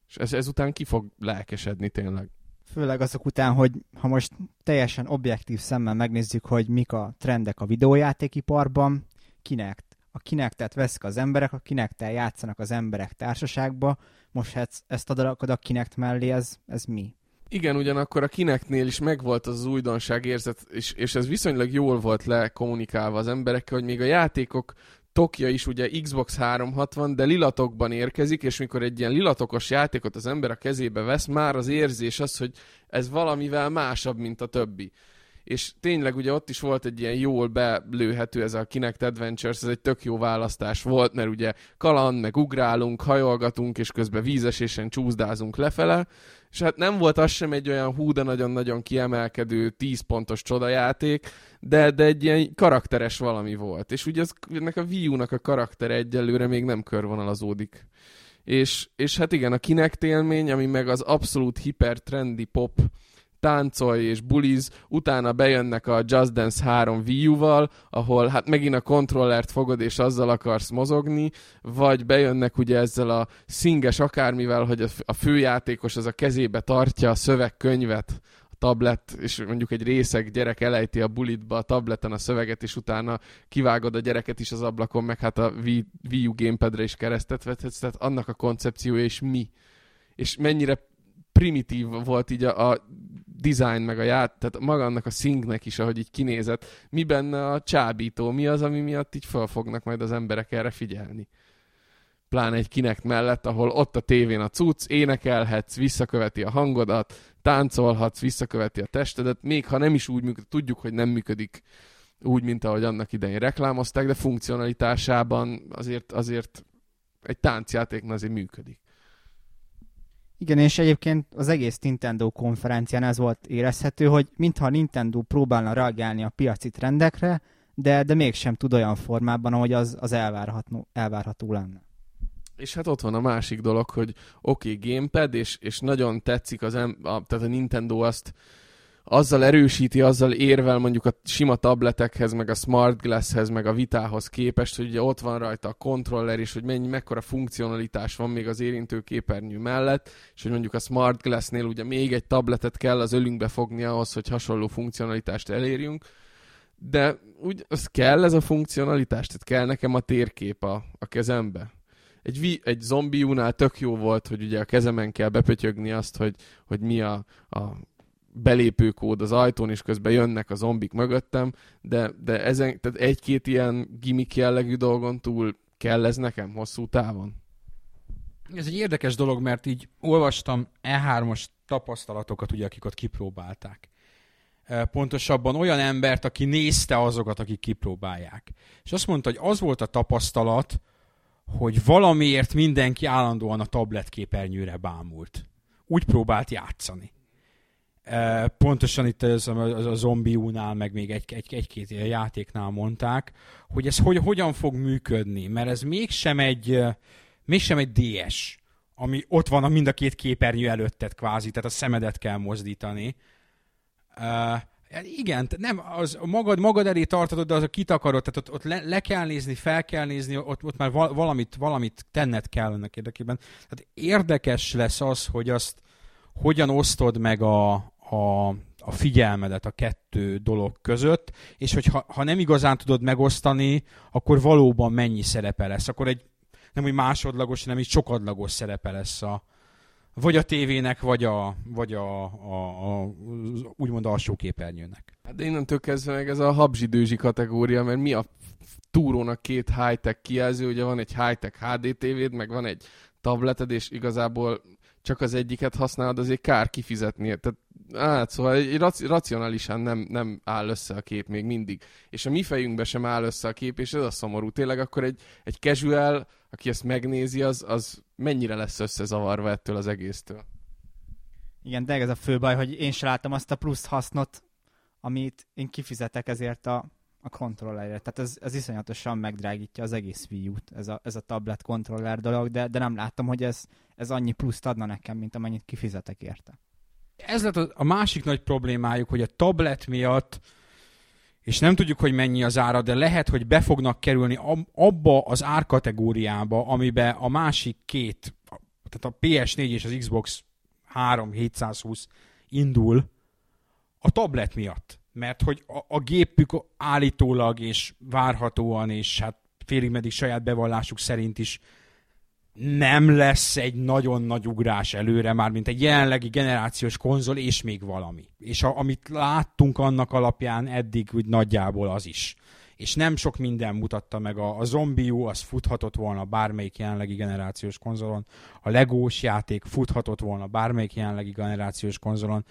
És ez, ezután ki fog lelkesedni tényleg? Főleg azok után, hogy ha most teljesen objektív szemmel megnézzük, hogy mik a trendek a videójátékiparban, kinek a kinektet veszik az emberek, a kinektel játszanak az emberek társaságba, most hát ezt a a kinekt mellé, ez, ez mi? Igen, ugyanakkor a kineknél is megvolt az, újdonság érzet, és, és ez viszonylag jól volt lekommunikálva az emberekkel, hogy még a játékok tokja is ugye Xbox 360, de lilatokban érkezik, és mikor egy ilyen lilatokos játékot az ember a kezébe vesz, már az érzés az, hogy ez valamivel másabb, mint a többi és tényleg ugye ott is volt egy ilyen jól belőhető ez a Kinect Adventures, ez egy tök jó választás volt, mert ugye kaland, meg ugrálunk, hajolgatunk, és közben vízesésen csúszdázunk lefele, és hát nem volt az sem egy olyan hú, de nagyon-nagyon kiemelkedő 10 pontos csodajáték, de, de egy ilyen karakteres valami volt. És ugye az, ennek a Wii a karaktere egyelőre még nem körvonalazódik. És, és hát igen, a Kinect élmény, ami meg az abszolút hiper-trendy pop táncolj és buliz, utána bejönnek a Just Dance 3 Wii U-val, ahol hát megint a kontrollert fogod és azzal akarsz mozogni, vagy bejönnek ugye ezzel a szinges akármivel, hogy a főjátékos az a kezébe tartja a szövegkönyvet, tablet, és mondjuk egy részeg gyerek elejti a bulitba a tableten a szöveget, és utána kivágod a gyereket is az ablakon, meg hát a Wii, Wii U gamepadre is keresztet vethetsz, tehát annak a koncepciója és mi. És mennyire primitív volt így a, a design, meg a ját, tehát maga annak a szingnek is, ahogy így kinézett, mi benne a csábító, mi az, ami miatt így fel fognak majd az emberek erre figyelni. Pláne egy kinek mellett, ahol ott a tévén a cucc, énekelhetsz, visszaköveti a hangodat, táncolhatsz, visszaköveti a testedet, még ha nem is úgy működik, tudjuk, hogy nem működik úgy, mint ahogy annak idején reklámozták, de funkcionalitásában azért, azért egy táncjáték azért működik. Igen, és egyébként az egész Nintendo konferencián ez volt érezhető, hogy mintha a Nintendo próbálna reagálni a piaci trendekre, de, de mégsem tud olyan formában, ahogy az, az elvárható, elvárható lenne. És hát ott van a másik dolog, hogy oké, okay, gamepad, és, és nagyon tetszik az em, a, tehát a Nintendo azt azzal erősíti, azzal érvel mondjuk a sima tabletekhez, meg a smart glasshez, meg a vitához képest, hogy ugye ott van rajta a kontroller is, hogy mennyi, mekkora funkcionalitás van még az érintő képernyő mellett, és hogy mondjuk a smart glassnél ugye még egy tabletet kell az ölünkbe fogni ahhoz, hogy hasonló funkcionalitást elérjünk, de úgy az kell ez a funkcionalitás, tehát kell nekem a térkép a, a kezembe. Egy, vi, egy zombiúnál tök jó volt, hogy ugye a kezemen kell bepötyögni azt, hogy, hogy mi a, a belépőkód az ajtón, és közben jönnek a zombik mögöttem, de, de ezen, tehát egy-két ilyen gimmick jellegű dolgon túl kell ez nekem hosszú távon? Ez egy érdekes dolog, mert így olvastam E3-os tapasztalatokat, ugye, akik ott kipróbálták. Pontosabban olyan embert, aki nézte azokat, akik kipróbálják. És azt mondta, hogy az volt a tapasztalat, hogy valamiért mindenki állandóan a tabletképernyőre bámult. Úgy próbált játszani. Pontosan itt az, az a zombiúnál, meg még egy, egy, egy-két játéknál mondták, hogy ez hogy, hogyan fog működni, mert ez mégsem egy, mégsem egy DS, ami ott van a mind a két képernyő előtted kvázi, tehát a szemedet kell mozdítani. Uh, igen, nem, az magad, magad elé tartod, de az a kitakarod, tehát ott, ott le, le, kell nézni, fel kell nézni, ott, ott már valamit, valamit tenned kell ennek érdekében. Tehát érdekes lesz az, hogy azt hogyan osztod meg a, a, a figyelmedet a kettő dolog között, és hogy ha, ha nem igazán tudod megosztani, akkor valóban mennyi szerepe lesz. Akkor egy nem úgy másodlagos, hanem egy sokadlagos szerepe lesz a, vagy a tévének, vagy a, vagy a, a, a úgymond alsó képernyőnek. Hát de innentől kezdve meg ez a habzsidőzsi kategória, mert mi a túrónak két high-tech kijelző, ugye van egy high-tech HD tévéd, meg van egy tableted, és igazából csak az egyiket használod, azért kár kifizetni. Tehát, hát, szóval egy racionálisan nem, nem áll össze a kép még mindig. És a mi fejünkbe sem áll össze a kép, és ez a szomorú. Tényleg akkor egy, egy casual, aki ezt megnézi, az, az mennyire lesz összezavarva ettől az egésztől. Igen, de ez a fő baj, hogy én sem láttam azt a plusz hasznot, amit én kifizetek ezért a, a kontrollerre. Tehát ez, ez iszonyatosan megdrágítja az egész Wii U-t, ez a, ez a tablet kontroller dolog, de, de nem láttam, hogy ez, ez annyi pluszt adna nekem, mint amennyit kifizetek érte. Ez lett a, másik nagy problémájuk, hogy a tablet miatt és nem tudjuk, hogy mennyi az ára, de lehet, hogy be fognak kerülni abba az árkategóriába, amiben a másik két, tehát a PS4 és az Xbox 3 720 indul a tablet miatt. Mert hogy a, a gépük állítólag és várhatóan, és hát félig meddig saját bevallásuk szerint is nem lesz egy nagyon nagy ugrás előre, már mint egy jelenlegi generációs konzol, és még valami. És a, amit láttunk annak alapján eddig úgy nagyjából az is. És nem sok minden mutatta meg. A, a Zombiu az futhatott volna bármelyik jelenlegi generációs konzolon, a Legós játék futhatott volna bármelyik jelenlegi generációs konzolon.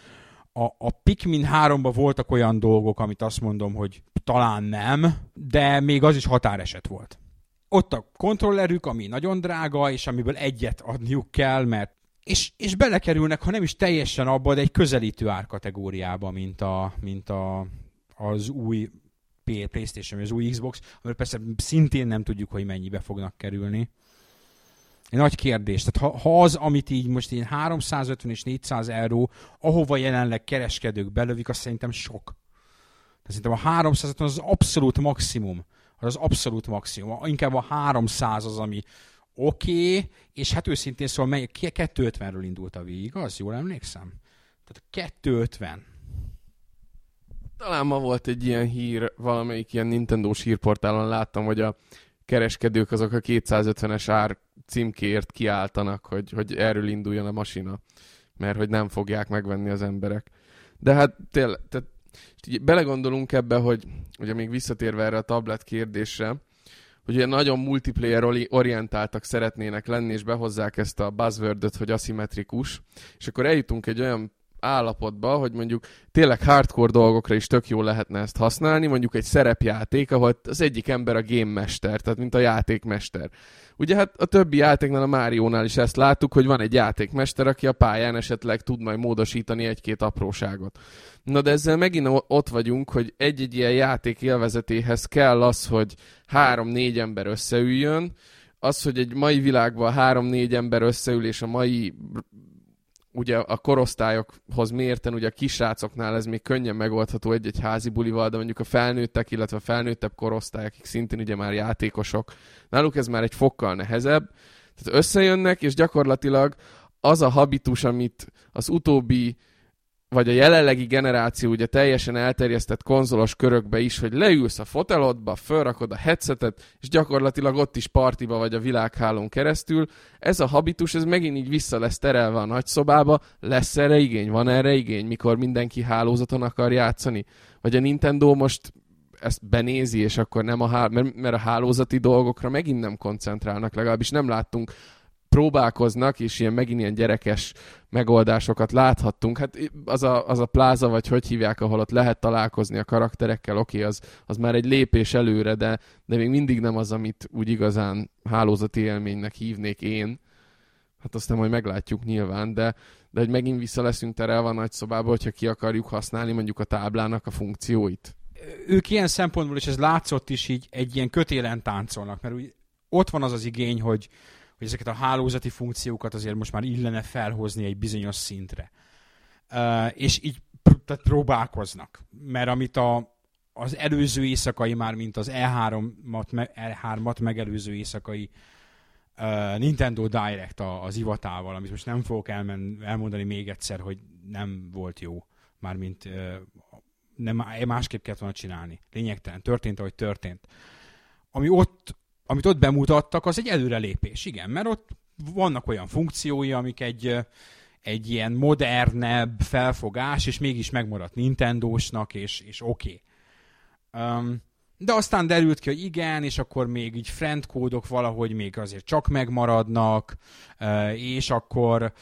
A, a Pikmin 3-ban voltak olyan dolgok, amit azt mondom, hogy talán nem, de még az is határeset volt ott a kontrollerük, ami nagyon drága, és amiből egyet adniuk kell, mert és, és belekerülnek, ha nem is teljesen abba, de egy közelítő árkategóriába, mint, a, mint a, az új PlayStation, az új Xbox, amiről persze szintén nem tudjuk, hogy mennyibe fognak kerülni. Egy nagy kérdés. Tehát ha, ha az, amit így most én 350 és 400 euró, ahova jelenleg kereskedők belövik, az szerintem sok. Tehát szerintem a 350 az abszolút maximum az az abszolút maximum. Inkább a 300 az, ami oké, okay, és hát őszintén szóval mely, 250-ről indult a Wii, igaz? Jól emlékszem? Tehát 250. Talán ma volt egy ilyen hír, valamelyik ilyen Nintendo-s hírportálon láttam, hogy a kereskedők azok a 250-es ár címkéért kiáltanak, hogy, hogy erről induljon a masina, mert hogy nem fogják megvenni az emberek. De hát tényleg, tehát és így belegondolunk ebbe, hogy ugye még visszatérve erre a tablet kérdésre, hogy ugye nagyon multiplayer orientáltak szeretnének lenni, és behozzák ezt a buzzword hogy aszimmetrikus, és akkor eljutunk egy olyan állapotba, hogy mondjuk tényleg hardcore dolgokra is tök jó lehetne ezt használni, mondjuk egy szerepjáték, ahol az egyik ember a game mester, tehát mint a játékmester. Ugye hát a többi játéknál, a Máriónál is ezt láttuk, hogy van egy játékmester, aki a pályán esetleg tud majd módosítani egy-két apróságot. Na de ezzel megint ott vagyunk, hogy egy-egy ilyen játék élvezetéhez kell az, hogy három-négy ember összeüljön, az, hogy egy mai világban három-négy ember összeül, és a mai ugye a korosztályokhoz mérten, ugye a kisrácoknál ez még könnyen megoldható egy-egy házi bulival, de mondjuk a felnőttek, illetve a felnőttebb korosztályok, akik szintén ugye már játékosok, náluk ez már egy fokkal nehezebb. Tehát összejönnek, és gyakorlatilag az a habitus, amit az utóbbi vagy a jelenlegi generáció ugye teljesen elterjesztett konzolos körökbe is, hogy leülsz a fotelodba, felrakod a headsetet, és gyakorlatilag ott is partiba vagy a világhálón keresztül. Ez a habitus, ez megint így vissza lesz terelve a nagyszobába, lesz erre igény, van erre igény, mikor mindenki hálózaton akar játszani. Vagy a Nintendo most ezt benézi, és akkor nem a, hál- mert, mert a hálózati dolgokra megint nem koncentrálnak, legalábbis nem láttunk próbálkoznak, és ilyen megint ilyen gyerekes megoldásokat láthattunk. Hát az a, az a pláza, vagy hogy hívják, ahol ott lehet találkozni a karakterekkel, oké, az, az már egy lépés előre, de, de még mindig nem az, amit úgy igazán hálózati élménynek hívnék én. Hát aztán majd meglátjuk nyilván, de, de hogy megint vissza leszünk terelve a nagy szobába, hogyha ki akarjuk használni mondjuk a táblának a funkcióit. Ők ilyen szempontból, és ez látszott is így, egy ilyen kötélen táncolnak, mert úgy ott van az az igény, hogy, hogy ezeket a hálózati funkciókat azért most már illene felhozni egy bizonyos szintre. És így tehát próbálkoznak. Mert amit a, az előző éjszakai már, mint az E3-at, E3-at megelőző éjszakai Nintendo Direct a, az ivatával, amit most nem fogok elmen, elmondani még egyszer, hogy nem volt jó. Mármint uh, nem, másképp kellett volna csinálni. Lényegtelen. Történt, ahogy történt. Ami ott amit ott bemutattak, az egy előrelépés, igen, mert ott vannak olyan funkciói, amik egy, egy ilyen modernebb felfogás, és mégis megmaradt Nintendo-snak, és, és oké. Okay. Um, de aztán derült ki, hogy igen, és akkor még így friendkódok valahogy még azért csak megmaradnak, és akkor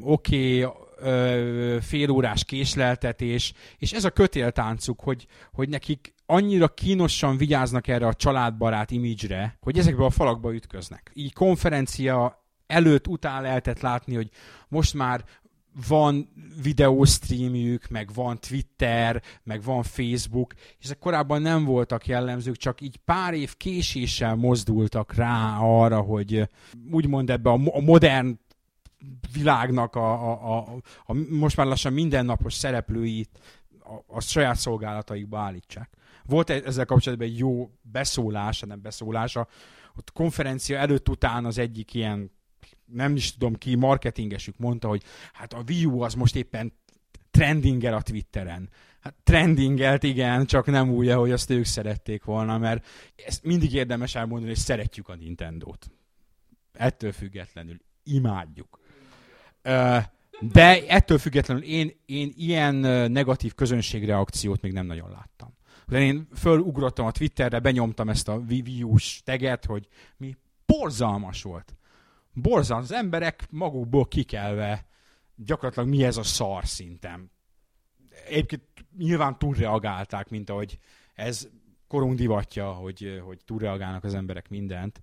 oké, okay, fél órás késleltetés, és ez a kötéltáncuk, hogy, hogy nekik annyira kínosan vigyáznak erre a családbarát imidzsre, hogy ezekbe a falakba ütköznek. Így konferencia előtt, után lehetett látni, hogy most már van videóstreamjük, meg van Twitter, meg van Facebook, és ezek korábban nem voltak jellemzők, csak így pár év késéssel mozdultak rá arra, hogy úgymond ebbe a modern világnak a, a, a, a most már lassan mindennapos szereplőit a, a saját szolgálataikba állítsák. Volt ezzel kapcsolatban egy jó beszólása, nem beszólása, ott konferencia előtt-után az egyik ilyen, nem is tudom ki, marketingesük mondta, hogy hát a Wii U az most éppen trendingel a Twitteren. Hát trendingelt, igen, csak nem úgy, ahogy azt ők szerették volna, mert ezt mindig érdemes elmondani, hogy szeretjük a Nintendo-t. Ettől függetlenül imádjuk. De ettől függetlenül én, én ilyen negatív közönségreakciót még nem nagyon láttam. De én fölugrottam a Twitterre, benyomtam ezt a Wii teget, hogy mi borzalmas volt. Borzalmas. Emberek magukból kikelve gyakorlatilag mi ez a szar szintem. Egyébként nyilván túlreagálták, mint ahogy ez korunk divatja, hogy, hogy túlreagálnak az emberek mindent.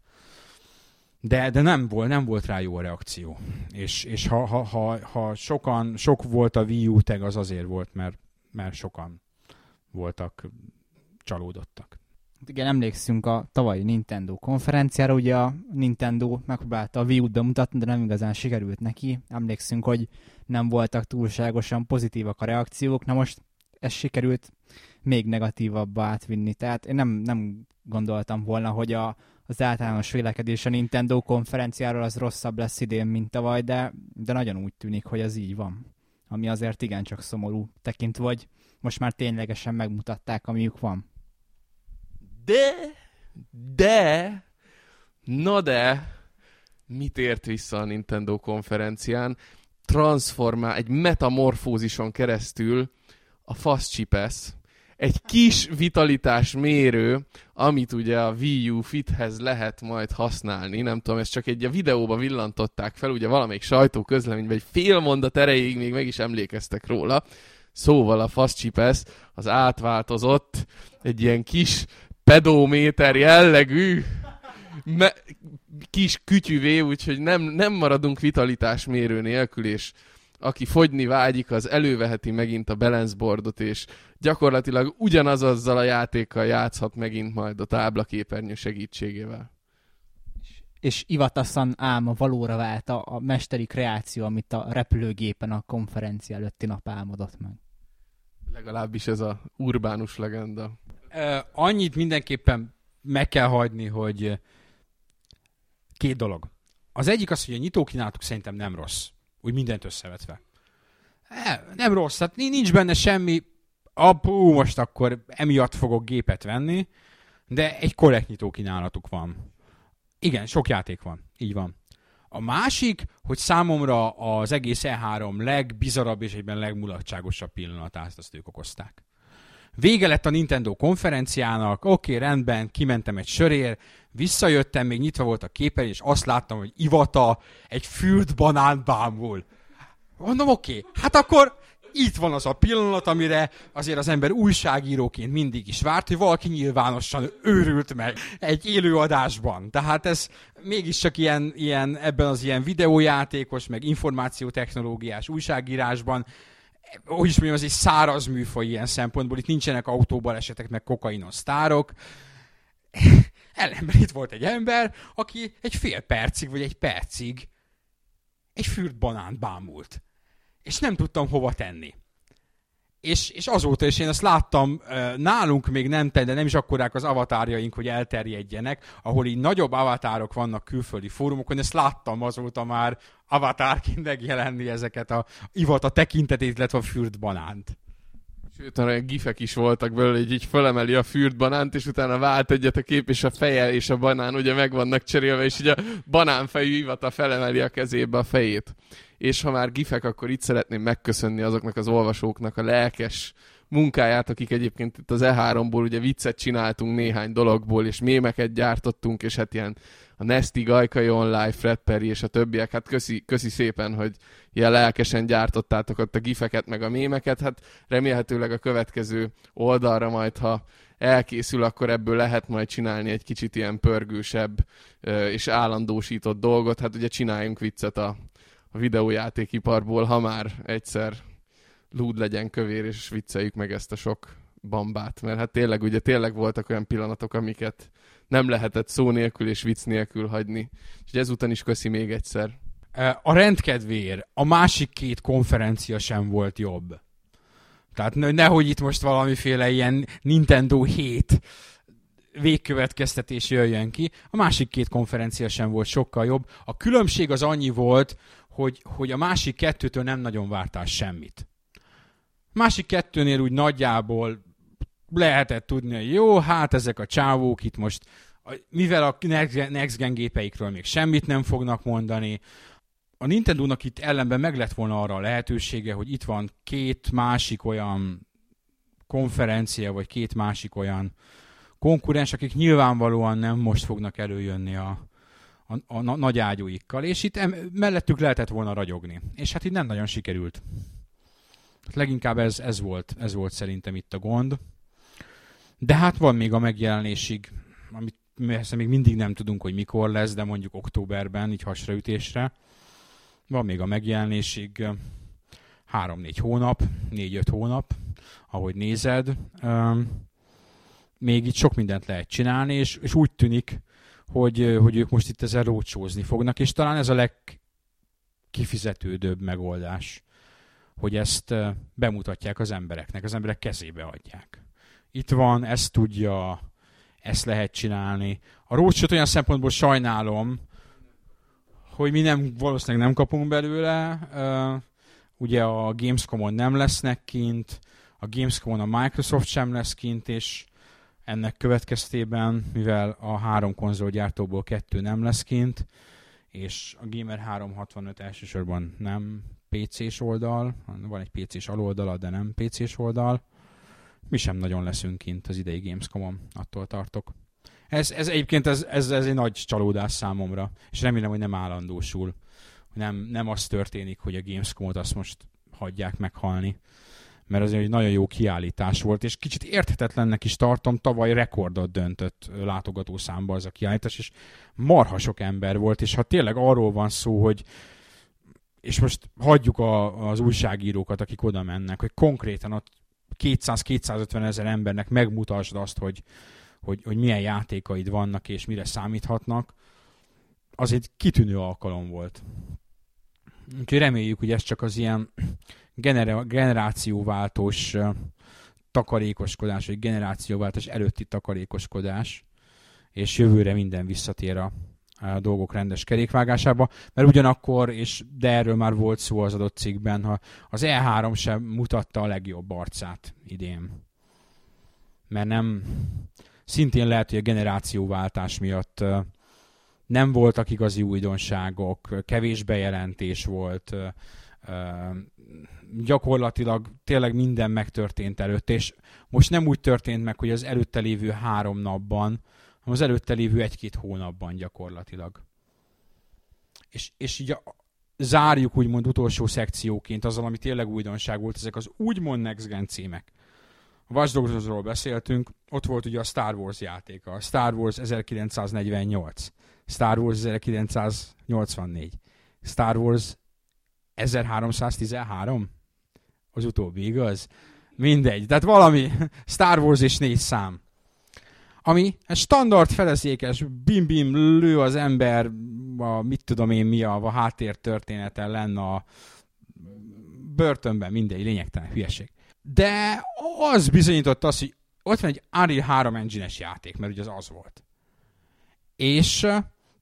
De, de nem, volt, nem volt rá jó a reakció. És, és ha, ha, ha, ha sokan, sok volt a Wii U tag, az azért volt, mert, mert sokan voltak csalódottak. Igen, emlékszünk a tavalyi Nintendo konferenciára, ugye a Nintendo megpróbálta a Wii U-t bemutatni, de nem igazán sikerült neki. Emlékszünk, hogy nem voltak túlságosan pozitívak a reakciók, na most ez sikerült még negatívabbá átvinni. Tehát én nem, nem gondoltam volna, hogy a, az általános vélekedés a Nintendo konferenciáról az rosszabb lesz idén, mint tavaly, de, de nagyon úgy tűnik, hogy ez így van. Ami azért igencsak szomorú tekintve, hogy most már ténylegesen megmutatták, amiük van. De, de, na de, mit ért vissza a Nintendo konferencián? Transformál, egy metamorfózison keresztül a Fast Chipes, egy kis vitalitás mérő, amit ugye a Wii U Fithez lehet majd használni. Nem tudom, ezt csak egy a videóba villantották fel, ugye valamelyik sajtóközleményben egy fél mondat erejéig még meg is emlékeztek róla. Szóval a Fast Chipes az átváltozott egy ilyen kis pedométer jellegű me- kis kütyüvé, úgyhogy nem, nem maradunk vitalitás mérő nélkül, és aki fogyni vágyik, az előveheti megint a balance boardot, és gyakorlatilag ugyanaz azzal a játékkal játszhat megint majd a táblaképernyő segítségével. És ivatasszan ám valóra vált a, a mesteri kreáció, amit a repülőgépen a konferencia előtti nap álmodott meg. Legalábbis ez a urbánus legenda. Annyit mindenképpen meg kell hagyni, hogy két dolog. Az egyik az, hogy a nyitókínálatuk szerintem nem rossz. Úgy mindent összevetve. Nem rossz, hát nincs benne semmi, apú, most akkor emiatt fogok gépet venni, de egy korrekt nyitókínálatuk van. Igen, sok játék van, így van. A másik, hogy számomra az egész E3 legbizarabb és egyben legmulatságosabb pillanatát azt ők okozták Vége lett a Nintendo konferenciának, oké, okay, rendben, kimentem egy sörér, visszajöttem, még nyitva volt a képen, és azt láttam, hogy Ivata egy fült banán bámul. Mondom, oké, okay, hát akkor itt van az a pillanat, amire azért az ember újságíróként mindig is várt, hogy valaki nyilvánosan őrült meg egy élőadásban. Tehát ez mégiscsak ilyen, ilyen ebben az ilyen videójátékos, meg információtechnológiás újságírásban hogy is mondjam, ez egy száraz műfaj ilyen szempontból, itt nincsenek autóbalesetek, meg kokainos sztárok. Ellenben itt volt egy ember, aki egy fél percig, vagy egy percig egy fürt banánt bámult és nem tudtam hova tenni. És, és azóta is én azt láttam, nálunk még nem de nem is akkorák az avatárjaink, hogy elterjedjenek, ahol így nagyobb avatárok vannak külföldi fórumokon, ezt láttam azóta már avatárként megjelenni ezeket a ivata tekintetét, illetve a fürt banánt. Sőt, arra gifek is voltak belőle, hogy így felemeli a fürt banánt, és utána vált egyet a kép, és a feje és a banán ugye meg vannak cserélve, és így a banánfejű ivata felemeli a kezébe a fejét és ha már gifek, akkor itt szeretném megköszönni azoknak az olvasóknak a lelkes munkáját, akik egyébként itt az E3-ból ugye viccet csináltunk néhány dologból, és mémeket gyártottunk, és hát ilyen a Nesty, Gajkai Online, Fred Perry és a többiek, hát köszi, köszi szépen, hogy ilyen lelkesen gyártottátok ott a gifeket, meg a mémeket, hát remélhetőleg a következő oldalra majd, ha elkészül, akkor ebből lehet majd csinálni egy kicsit ilyen pörgősebb és állandósított dolgot. Hát ugye csináljunk viccet a, a videójátékiparból, ha már egyszer lúd legyen kövér, és vicceljük meg ezt a sok bambát. Mert hát tényleg, ugye tényleg voltak olyan pillanatok, amiket nem lehetett szó nélkül és vicc nélkül hagyni. És ezután is köszi még egyszer. A rendkedvéért a másik két konferencia sem volt jobb. Tehát nehogy itt most valamiféle ilyen Nintendo 7 végkövetkeztetés jöjjön ki. A másik két konferencia sem volt sokkal jobb. A különbség az annyi volt, hogy, hogy a másik kettőtől nem nagyon vártál semmit. Másik kettőnél úgy nagyjából lehetett tudni, hogy jó, hát ezek a csávók itt most, mivel a Next Gen gépeikről még semmit nem fognak mondani, a Nintendo-nak itt ellenben meg lett volna arra a lehetősége, hogy itt van két másik olyan konferencia, vagy két másik olyan konkurens, akik nyilvánvalóan nem most fognak előjönni a, a, a, nagy ágyúikkal, és itt em, mellettük lehetett volna ragyogni. És hát itt nem nagyon sikerült. Hát leginkább ez, ez, volt, ez volt szerintem itt a gond. De hát van még a megjelenésig, amit persze még mindig nem tudunk, hogy mikor lesz, de mondjuk októberben, így hasraütésre. Van még a megjelenésig 3-4 hónap, 4-5 hónap, ahogy nézed. Még itt sok mindent lehet csinálni, és, és úgy tűnik, hogy, hogy ők most itt ezzel rócsózni fognak, és talán ez a legkifizetődőbb megoldás, hogy ezt bemutatják az embereknek, az emberek kezébe adják. Itt van, ezt tudja, ezt lehet csinálni. A rócsot olyan szempontból sajnálom, hogy mi nem, valószínűleg nem kapunk belőle. Ugye a Gamescom-on nem lesznek kint, a Gamescom-on a Microsoft sem lesz kint, és ennek következtében, mivel a három konzolgyártóból kettő nem lesz kint, és a Gamer 365 elsősorban nem PC-s oldal, van egy PC-s aloldala, de nem PC-s oldal, mi sem nagyon leszünk kint az idei Gamescom-on, attól tartok. Ez, ez egyébként ez, ez, ez egy nagy csalódás számomra, és remélem, hogy nem állandósul. Nem, nem az történik, hogy a Gamescom-ot azt most hagyják meghalni mert az egy nagyon jó kiállítás volt, és kicsit érthetetlennek is tartom, tavaly rekordot döntött látogatószámba az a kiállítás, és marha sok ember volt, és ha tényleg arról van szó, hogy és most hagyjuk a, az újságírókat, akik oda mennek, hogy konkrétan ott 200-250 ezer embernek megmutasd azt, hogy, hogy, hogy milyen játékaid vannak, és mire számíthatnak, az egy kitűnő alkalom volt. Úgyhogy reméljük, hogy ez csak az ilyen genera- generációváltós takarékoskodás, vagy generációváltás előtti takarékoskodás, és jövőre minden visszatér a, a dolgok rendes kerékvágásába, mert ugyanakkor, és de erről már volt szó az adott cikkben, ha az E3 sem mutatta a legjobb arcát idén. Mert nem, szintén lehet, hogy a generációváltás miatt nem voltak igazi újdonságok, kevés bejelentés volt, gyakorlatilag tényleg minden megtörtént előtt, és most nem úgy történt meg, hogy az előtte lévő három napban, hanem az előtte lévő egy-két hónapban gyakorlatilag. És, és így a, zárjuk úgymond utolsó szekcióként azzal, ami tényleg újdonság volt, ezek az úgymond Next Gen címek. A Watch Dogs-ról beszéltünk, ott volt ugye a Star Wars játéka, a Star Wars 1948, Star Wars 1984, Star Wars 1313? Az utóbbi, igaz? Mindegy. Tehát valami Star Wars és négy szám. Ami egy standard fedezékes, bim-bim lő az ember, a, mit tudom én mi a, a háttér története lenne a börtönben, mindegy, lényegtelen hülyeség. De az bizonyította azt, hogy ott van egy Unreal 3 engine játék, mert ugye az az volt. És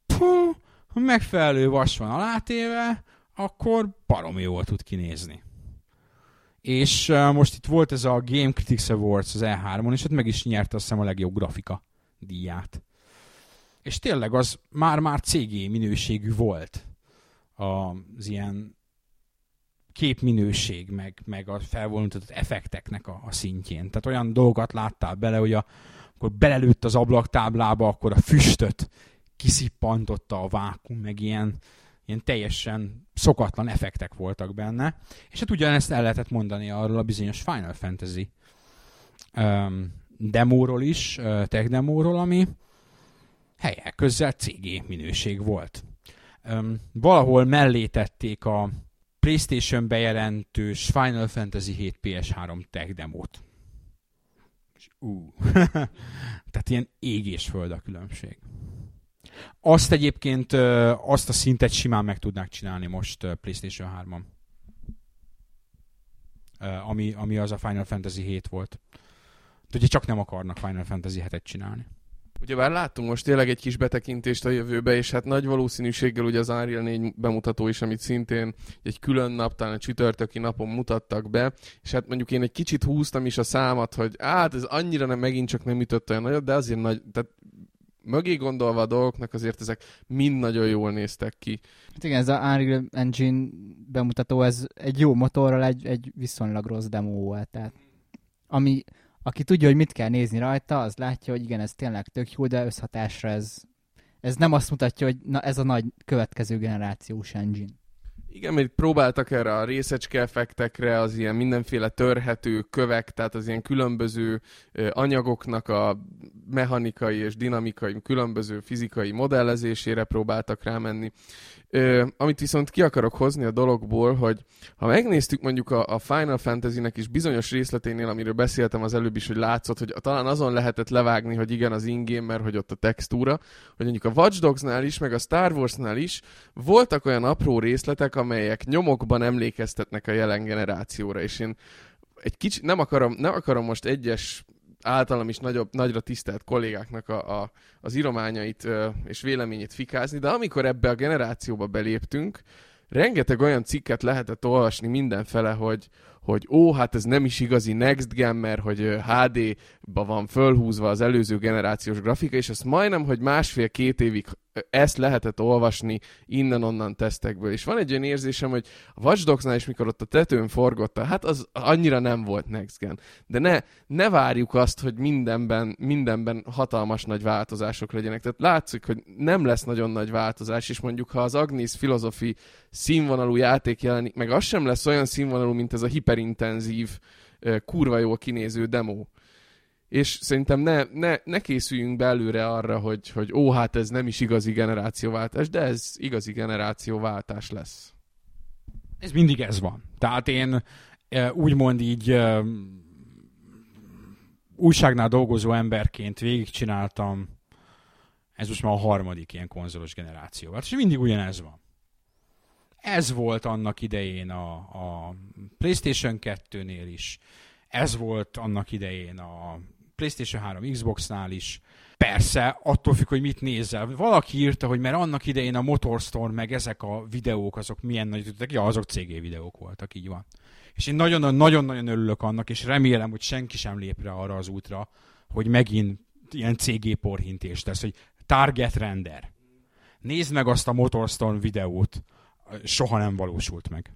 puh, megfelelő vas van alátéve, akkor baromi jól tud kinézni. És uh, most itt volt ez a Game Critics Awards az E3-on, és ott meg is nyerte azt hiszem a legjobb grafika díját. És tényleg az már-már CG minőségű volt az ilyen képminőség, meg, meg a felvonultatott effekteknek a, a szintjén. Tehát olyan dolgokat láttál bele, hogy a, akkor belelőtt az ablaktáblába, akkor a füstöt kiszippantotta a vákum, meg ilyen, ilyen teljesen szokatlan effektek voltak benne. És hát ugyanezt el lehetett mondani arról a bizonyos Final Fantasy um, demóról is, uh, tech demóról, ami helyek közzel CG minőség volt. Um, valahol mellé tették a PlayStation bejelentős Final Fantasy 7 PS3 tech demót. uh. Tehát ilyen ég és föld a különbség. Azt egyébként, azt a szintet simán meg tudnák csinálni most PlayStation 3-on. Ami, ami az a Final Fantasy 7 volt. De ugye csak nem akarnak Final Fantasy 7-et csinálni. Ugyebár láttunk most tényleg egy kis betekintést a jövőbe, és hát nagy valószínűséggel ugye az Unreal 4 bemutató is, amit szintén egy külön nap, talán a csütörtöki napon mutattak be, és hát mondjuk én egy kicsit húztam is a számat, hogy hát ez annyira nem megint csak nem ütött olyan nagyot, de azért nagy, tehát mögé gondolva a dolgoknak azért ezek mind nagyon jól néztek ki. Hát igen, ez a Unreal Engine bemutató, ez egy jó motorral egy, egy viszonylag rossz demo volt, tehát ami, aki tudja, hogy mit kell nézni rajta, az látja, hogy igen, ez tényleg tök jó, de összhatásra ez, ez nem azt mutatja, hogy na, ez a nagy következő generációs engine. Igen, mert próbáltak erre a részecske effektekre, az ilyen mindenféle törhető kövek, tehát az ilyen különböző anyagoknak a mechanikai és dinamikai, különböző fizikai modellezésére próbáltak rámenni. Ö, amit viszont ki akarok hozni a dologból, hogy ha megnéztük mondjuk a, a Final Fantasy-nek is bizonyos részleténél, amiről beszéltem az előbb is, hogy látszott, hogy talán azon lehetett levágni, hogy igen, az ingame, mert hogy ott a textúra, hogy mondjuk a Watch Dogs-nál is, meg a Star Wars-nál is voltak olyan apró részletek, amelyek nyomokban emlékeztetnek a jelen generációra, és én egy kicsit nem akarom, nem akarom most egyes általam is nagyobb, nagyra tisztelt kollégáknak a, a, az írományait ö, és véleményét fikázni, de amikor ebbe a generációba beléptünk, rengeteg olyan cikket lehetett olvasni mindenfele, hogy, hogy ó, hát ez nem is igazi Next Gen, mert hogy HD-ba van fölhúzva az előző generációs grafika, és ezt majdnem, hogy másfél-két évig ezt lehetett olvasni innen-onnan tesztekből. És van egy olyan érzésem, hogy a Watch is, mikor ott a tetőn forgotta, hát az annyira nem volt Next Gen. De ne, ne várjuk azt, hogy mindenben, mindenben hatalmas nagy változások legyenek. Tehát látszik, hogy nem lesz nagyon nagy változás, és mondjuk ha az Agnes Philosophy színvonalú játék jelenik, meg az sem lesz olyan színvonalú, mint ez a hiperintenzív, kurva jól kinéző demo és szerintem ne, ne, ne készüljünk belőle arra, hogy, hogy ó, hát ez nem is igazi generációváltás, de ez igazi generációváltás lesz. Ez mindig ez van. Tehát én úgymond így újságnál dolgozó emberként végigcsináltam, ez most már a harmadik ilyen konzolos generáció. Hát és mindig ugyanez van. Ez volt annak idején a, a PlayStation 2-nél is, ez volt annak idején a PlayStation 3, Xbox-nál is. Persze, attól függ, hogy mit nézel. Valaki írta, hogy mert annak idején a Motorstorm, meg ezek a videók, azok milyen nagy. Ja, azok CG videók voltak, így van. És én nagyon-nagyon örülök annak, és remélem, hogy senki sem lép rá arra az útra, hogy megint ilyen CG porhintést tesz, hogy target render. Nézd meg azt a Motorstorm videót, soha nem valósult meg.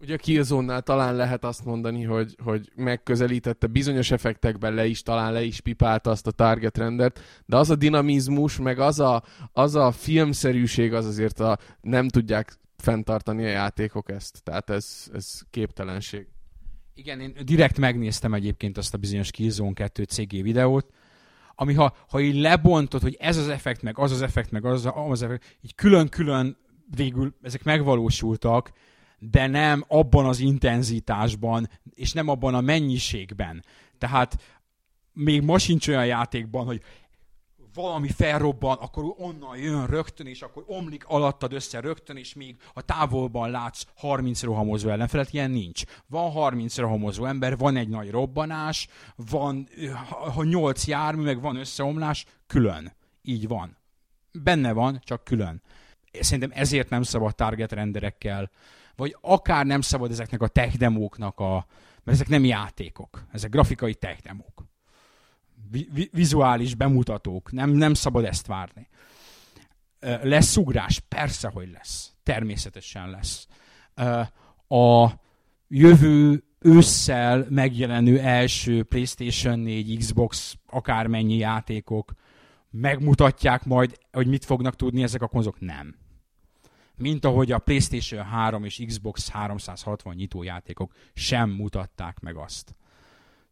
Ugye a Killzone-nál talán lehet azt mondani, hogy, hogy megközelítette bizonyos effektekben le is, talán le is pipálta azt a target rendert, de az a dinamizmus, meg az a, az a filmszerűség, az azért a, nem tudják fenntartani a játékok ezt. Tehát ez, ez képtelenség. Igen, én direkt megnéztem egyébként azt a bizonyos Killzone 2 CG videót, ami ha, ha így lebontod, hogy ez az effekt, meg az az effekt, meg az az effekt, így külön-külön végül ezek megvalósultak, de nem abban az intenzitásban, és nem abban a mennyiségben. Tehát még ma sincs olyan játékban, hogy valami felrobban, akkor onnan jön rögtön, és akkor omlik alattad össze rögtön, és még a távolban látsz 30 rohamozó ellenfelet, ilyen nincs. Van 30 rohamozó ember, van egy nagy robbanás, van ha 8 jármű, meg van összeomlás, külön. Így van. Benne van, csak külön. Szerintem ezért nem szabad target renderekkel, vagy akár nem szabad ezeknek a tech a, mert ezek nem játékok, ezek grafikai tech demók vi- vizuális bemutatók, nem, nem szabad ezt várni. Lesz ugrás? Persze, hogy lesz. Természetesen lesz. A jövő ősszel megjelenő első PlayStation 4, Xbox, akármennyi játékok megmutatják majd, hogy mit fognak tudni ezek a konzok? Nem. Mint ahogy a PlayStation 3 és Xbox 360 nyitójátékok sem mutatták meg azt.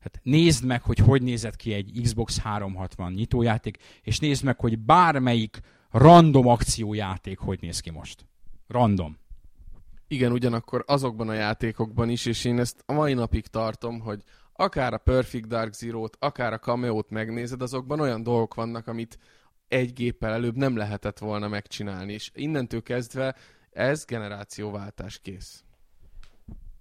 Hát nézd meg, hogy hogy nézett ki egy Xbox 360 nyitójáték, és nézd meg, hogy bármelyik random akciójáték hogy néz ki most. Random. Igen, ugyanakkor azokban a játékokban is, és én ezt a mai napig tartom, hogy akár a Perfect Dark Zero-t, akár a Cameo-t megnézed, azokban olyan dolgok vannak, amit egy géppel előbb nem lehetett volna megcsinálni, és innentől kezdve ez generációváltás kész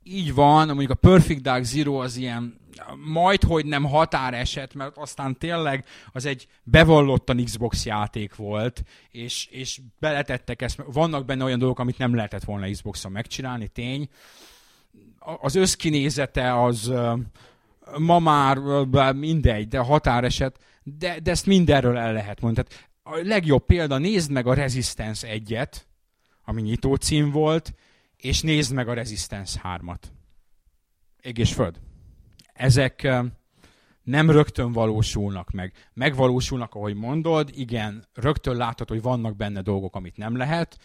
így van, mondjuk a Perfect Dark Zero az ilyen majd, hogy nem határeset, mert aztán tényleg az egy bevallottan Xbox játék volt, és, és beletettek ezt, vannak benne olyan dolgok, amit nem lehetett volna Xboxon megcsinálni, tény. Az összkinézete az ma már mindegy, de határeset, de, de ezt mindenről el lehet mondani. Tehát a legjobb példa, nézd meg a Resistance 1-et, ami nyitó cím volt, és nézd meg a Resistance 3-at. Ég és föld. Ezek nem rögtön valósulnak meg. Megvalósulnak, ahogy mondod, igen, rögtön látod, hogy vannak benne dolgok, amit nem lehet,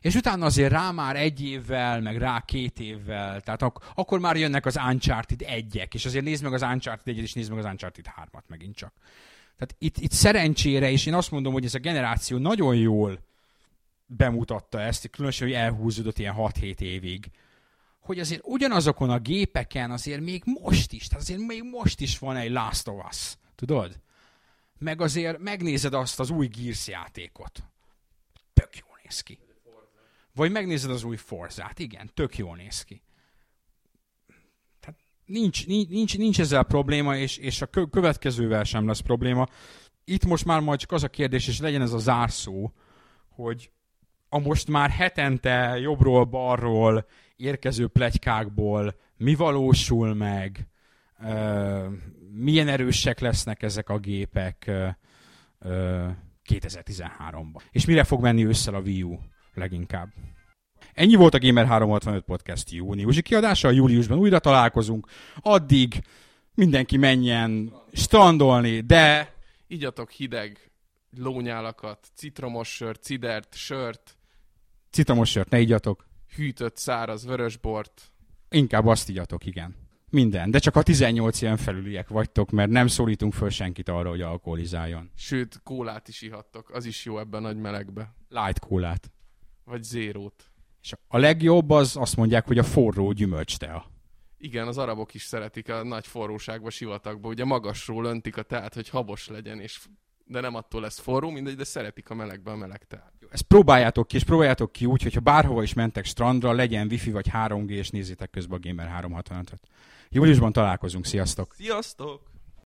és utána azért rá már egy évvel, meg rá két évvel, tehát ak- akkor már jönnek az Uncharted egyek, és azért nézd meg az Uncharted egyet, és nézd meg az Uncharted 3-at megint csak. Tehát itt, itt szerencsére, és én azt mondom, hogy ez a generáció nagyon jól bemutatta ezt, különösen, hogy elhúzódott ilyen 6-7 évig, hogy azért ugyanazokon a gépeken azért még most is, tehát azért még most is van egy Last of Us, tudod? Meg azért megnézed azt az új Gears játékot. Tök jól néz ki. Vagy megnézed az új Forzát, igen, tök jól néz ki. Nincs, nincs, nincs ezzel probléma, és, és a következővel sem lesz probléma. Itt most már majd csak az a kérdés, és legyen ez a zárszó, hogy a most már hetente jobbról-balról érkező plegykákból mi valósul meg, milyen erősek lesznek ezek a gépek 2013-ban. És mire fog menni ősszel a Wii U leginkább. Ennyi volt a Gamer 365 podcast júniusi kiadása, júliusban újra találkozunk. Addig mindenki menjen strandolni, de... Igyatok hideg lónyálakat, citromos sört, cidert, sört, Citromos sört ne igyatok. Hűtött, száraz, vörösbort. Inkább azt igyatok, igen. Minden. De csak a 18 ilyen felüliek vagytok, mert nem szólítunk föl senkit arra, hogy alkoholizáljon. Sőt, kólát is ihattok. Az is jó ebben a nagy melegbe. Light kólát. Vagy zérót. És a legjobb az azt mondják, hogy a forró gyümölcstea. Igen, az arabok is szeretik a nagy forróságba, sivatagba. Ugye magasról öntik a teát, hogy habos legyen, és de nem attól lesz forró, mindegy, de szeretik a melegbe a meleg teát. Ezt próbáljátok ki, és próbáljátok ki úgy, hogyha bárhova is mentek strandra, legyen wifi vagy 3G, és nézzétek közben a Gamer 365-öt. Júliusban találkozunk, sziasztok! Sziasztok!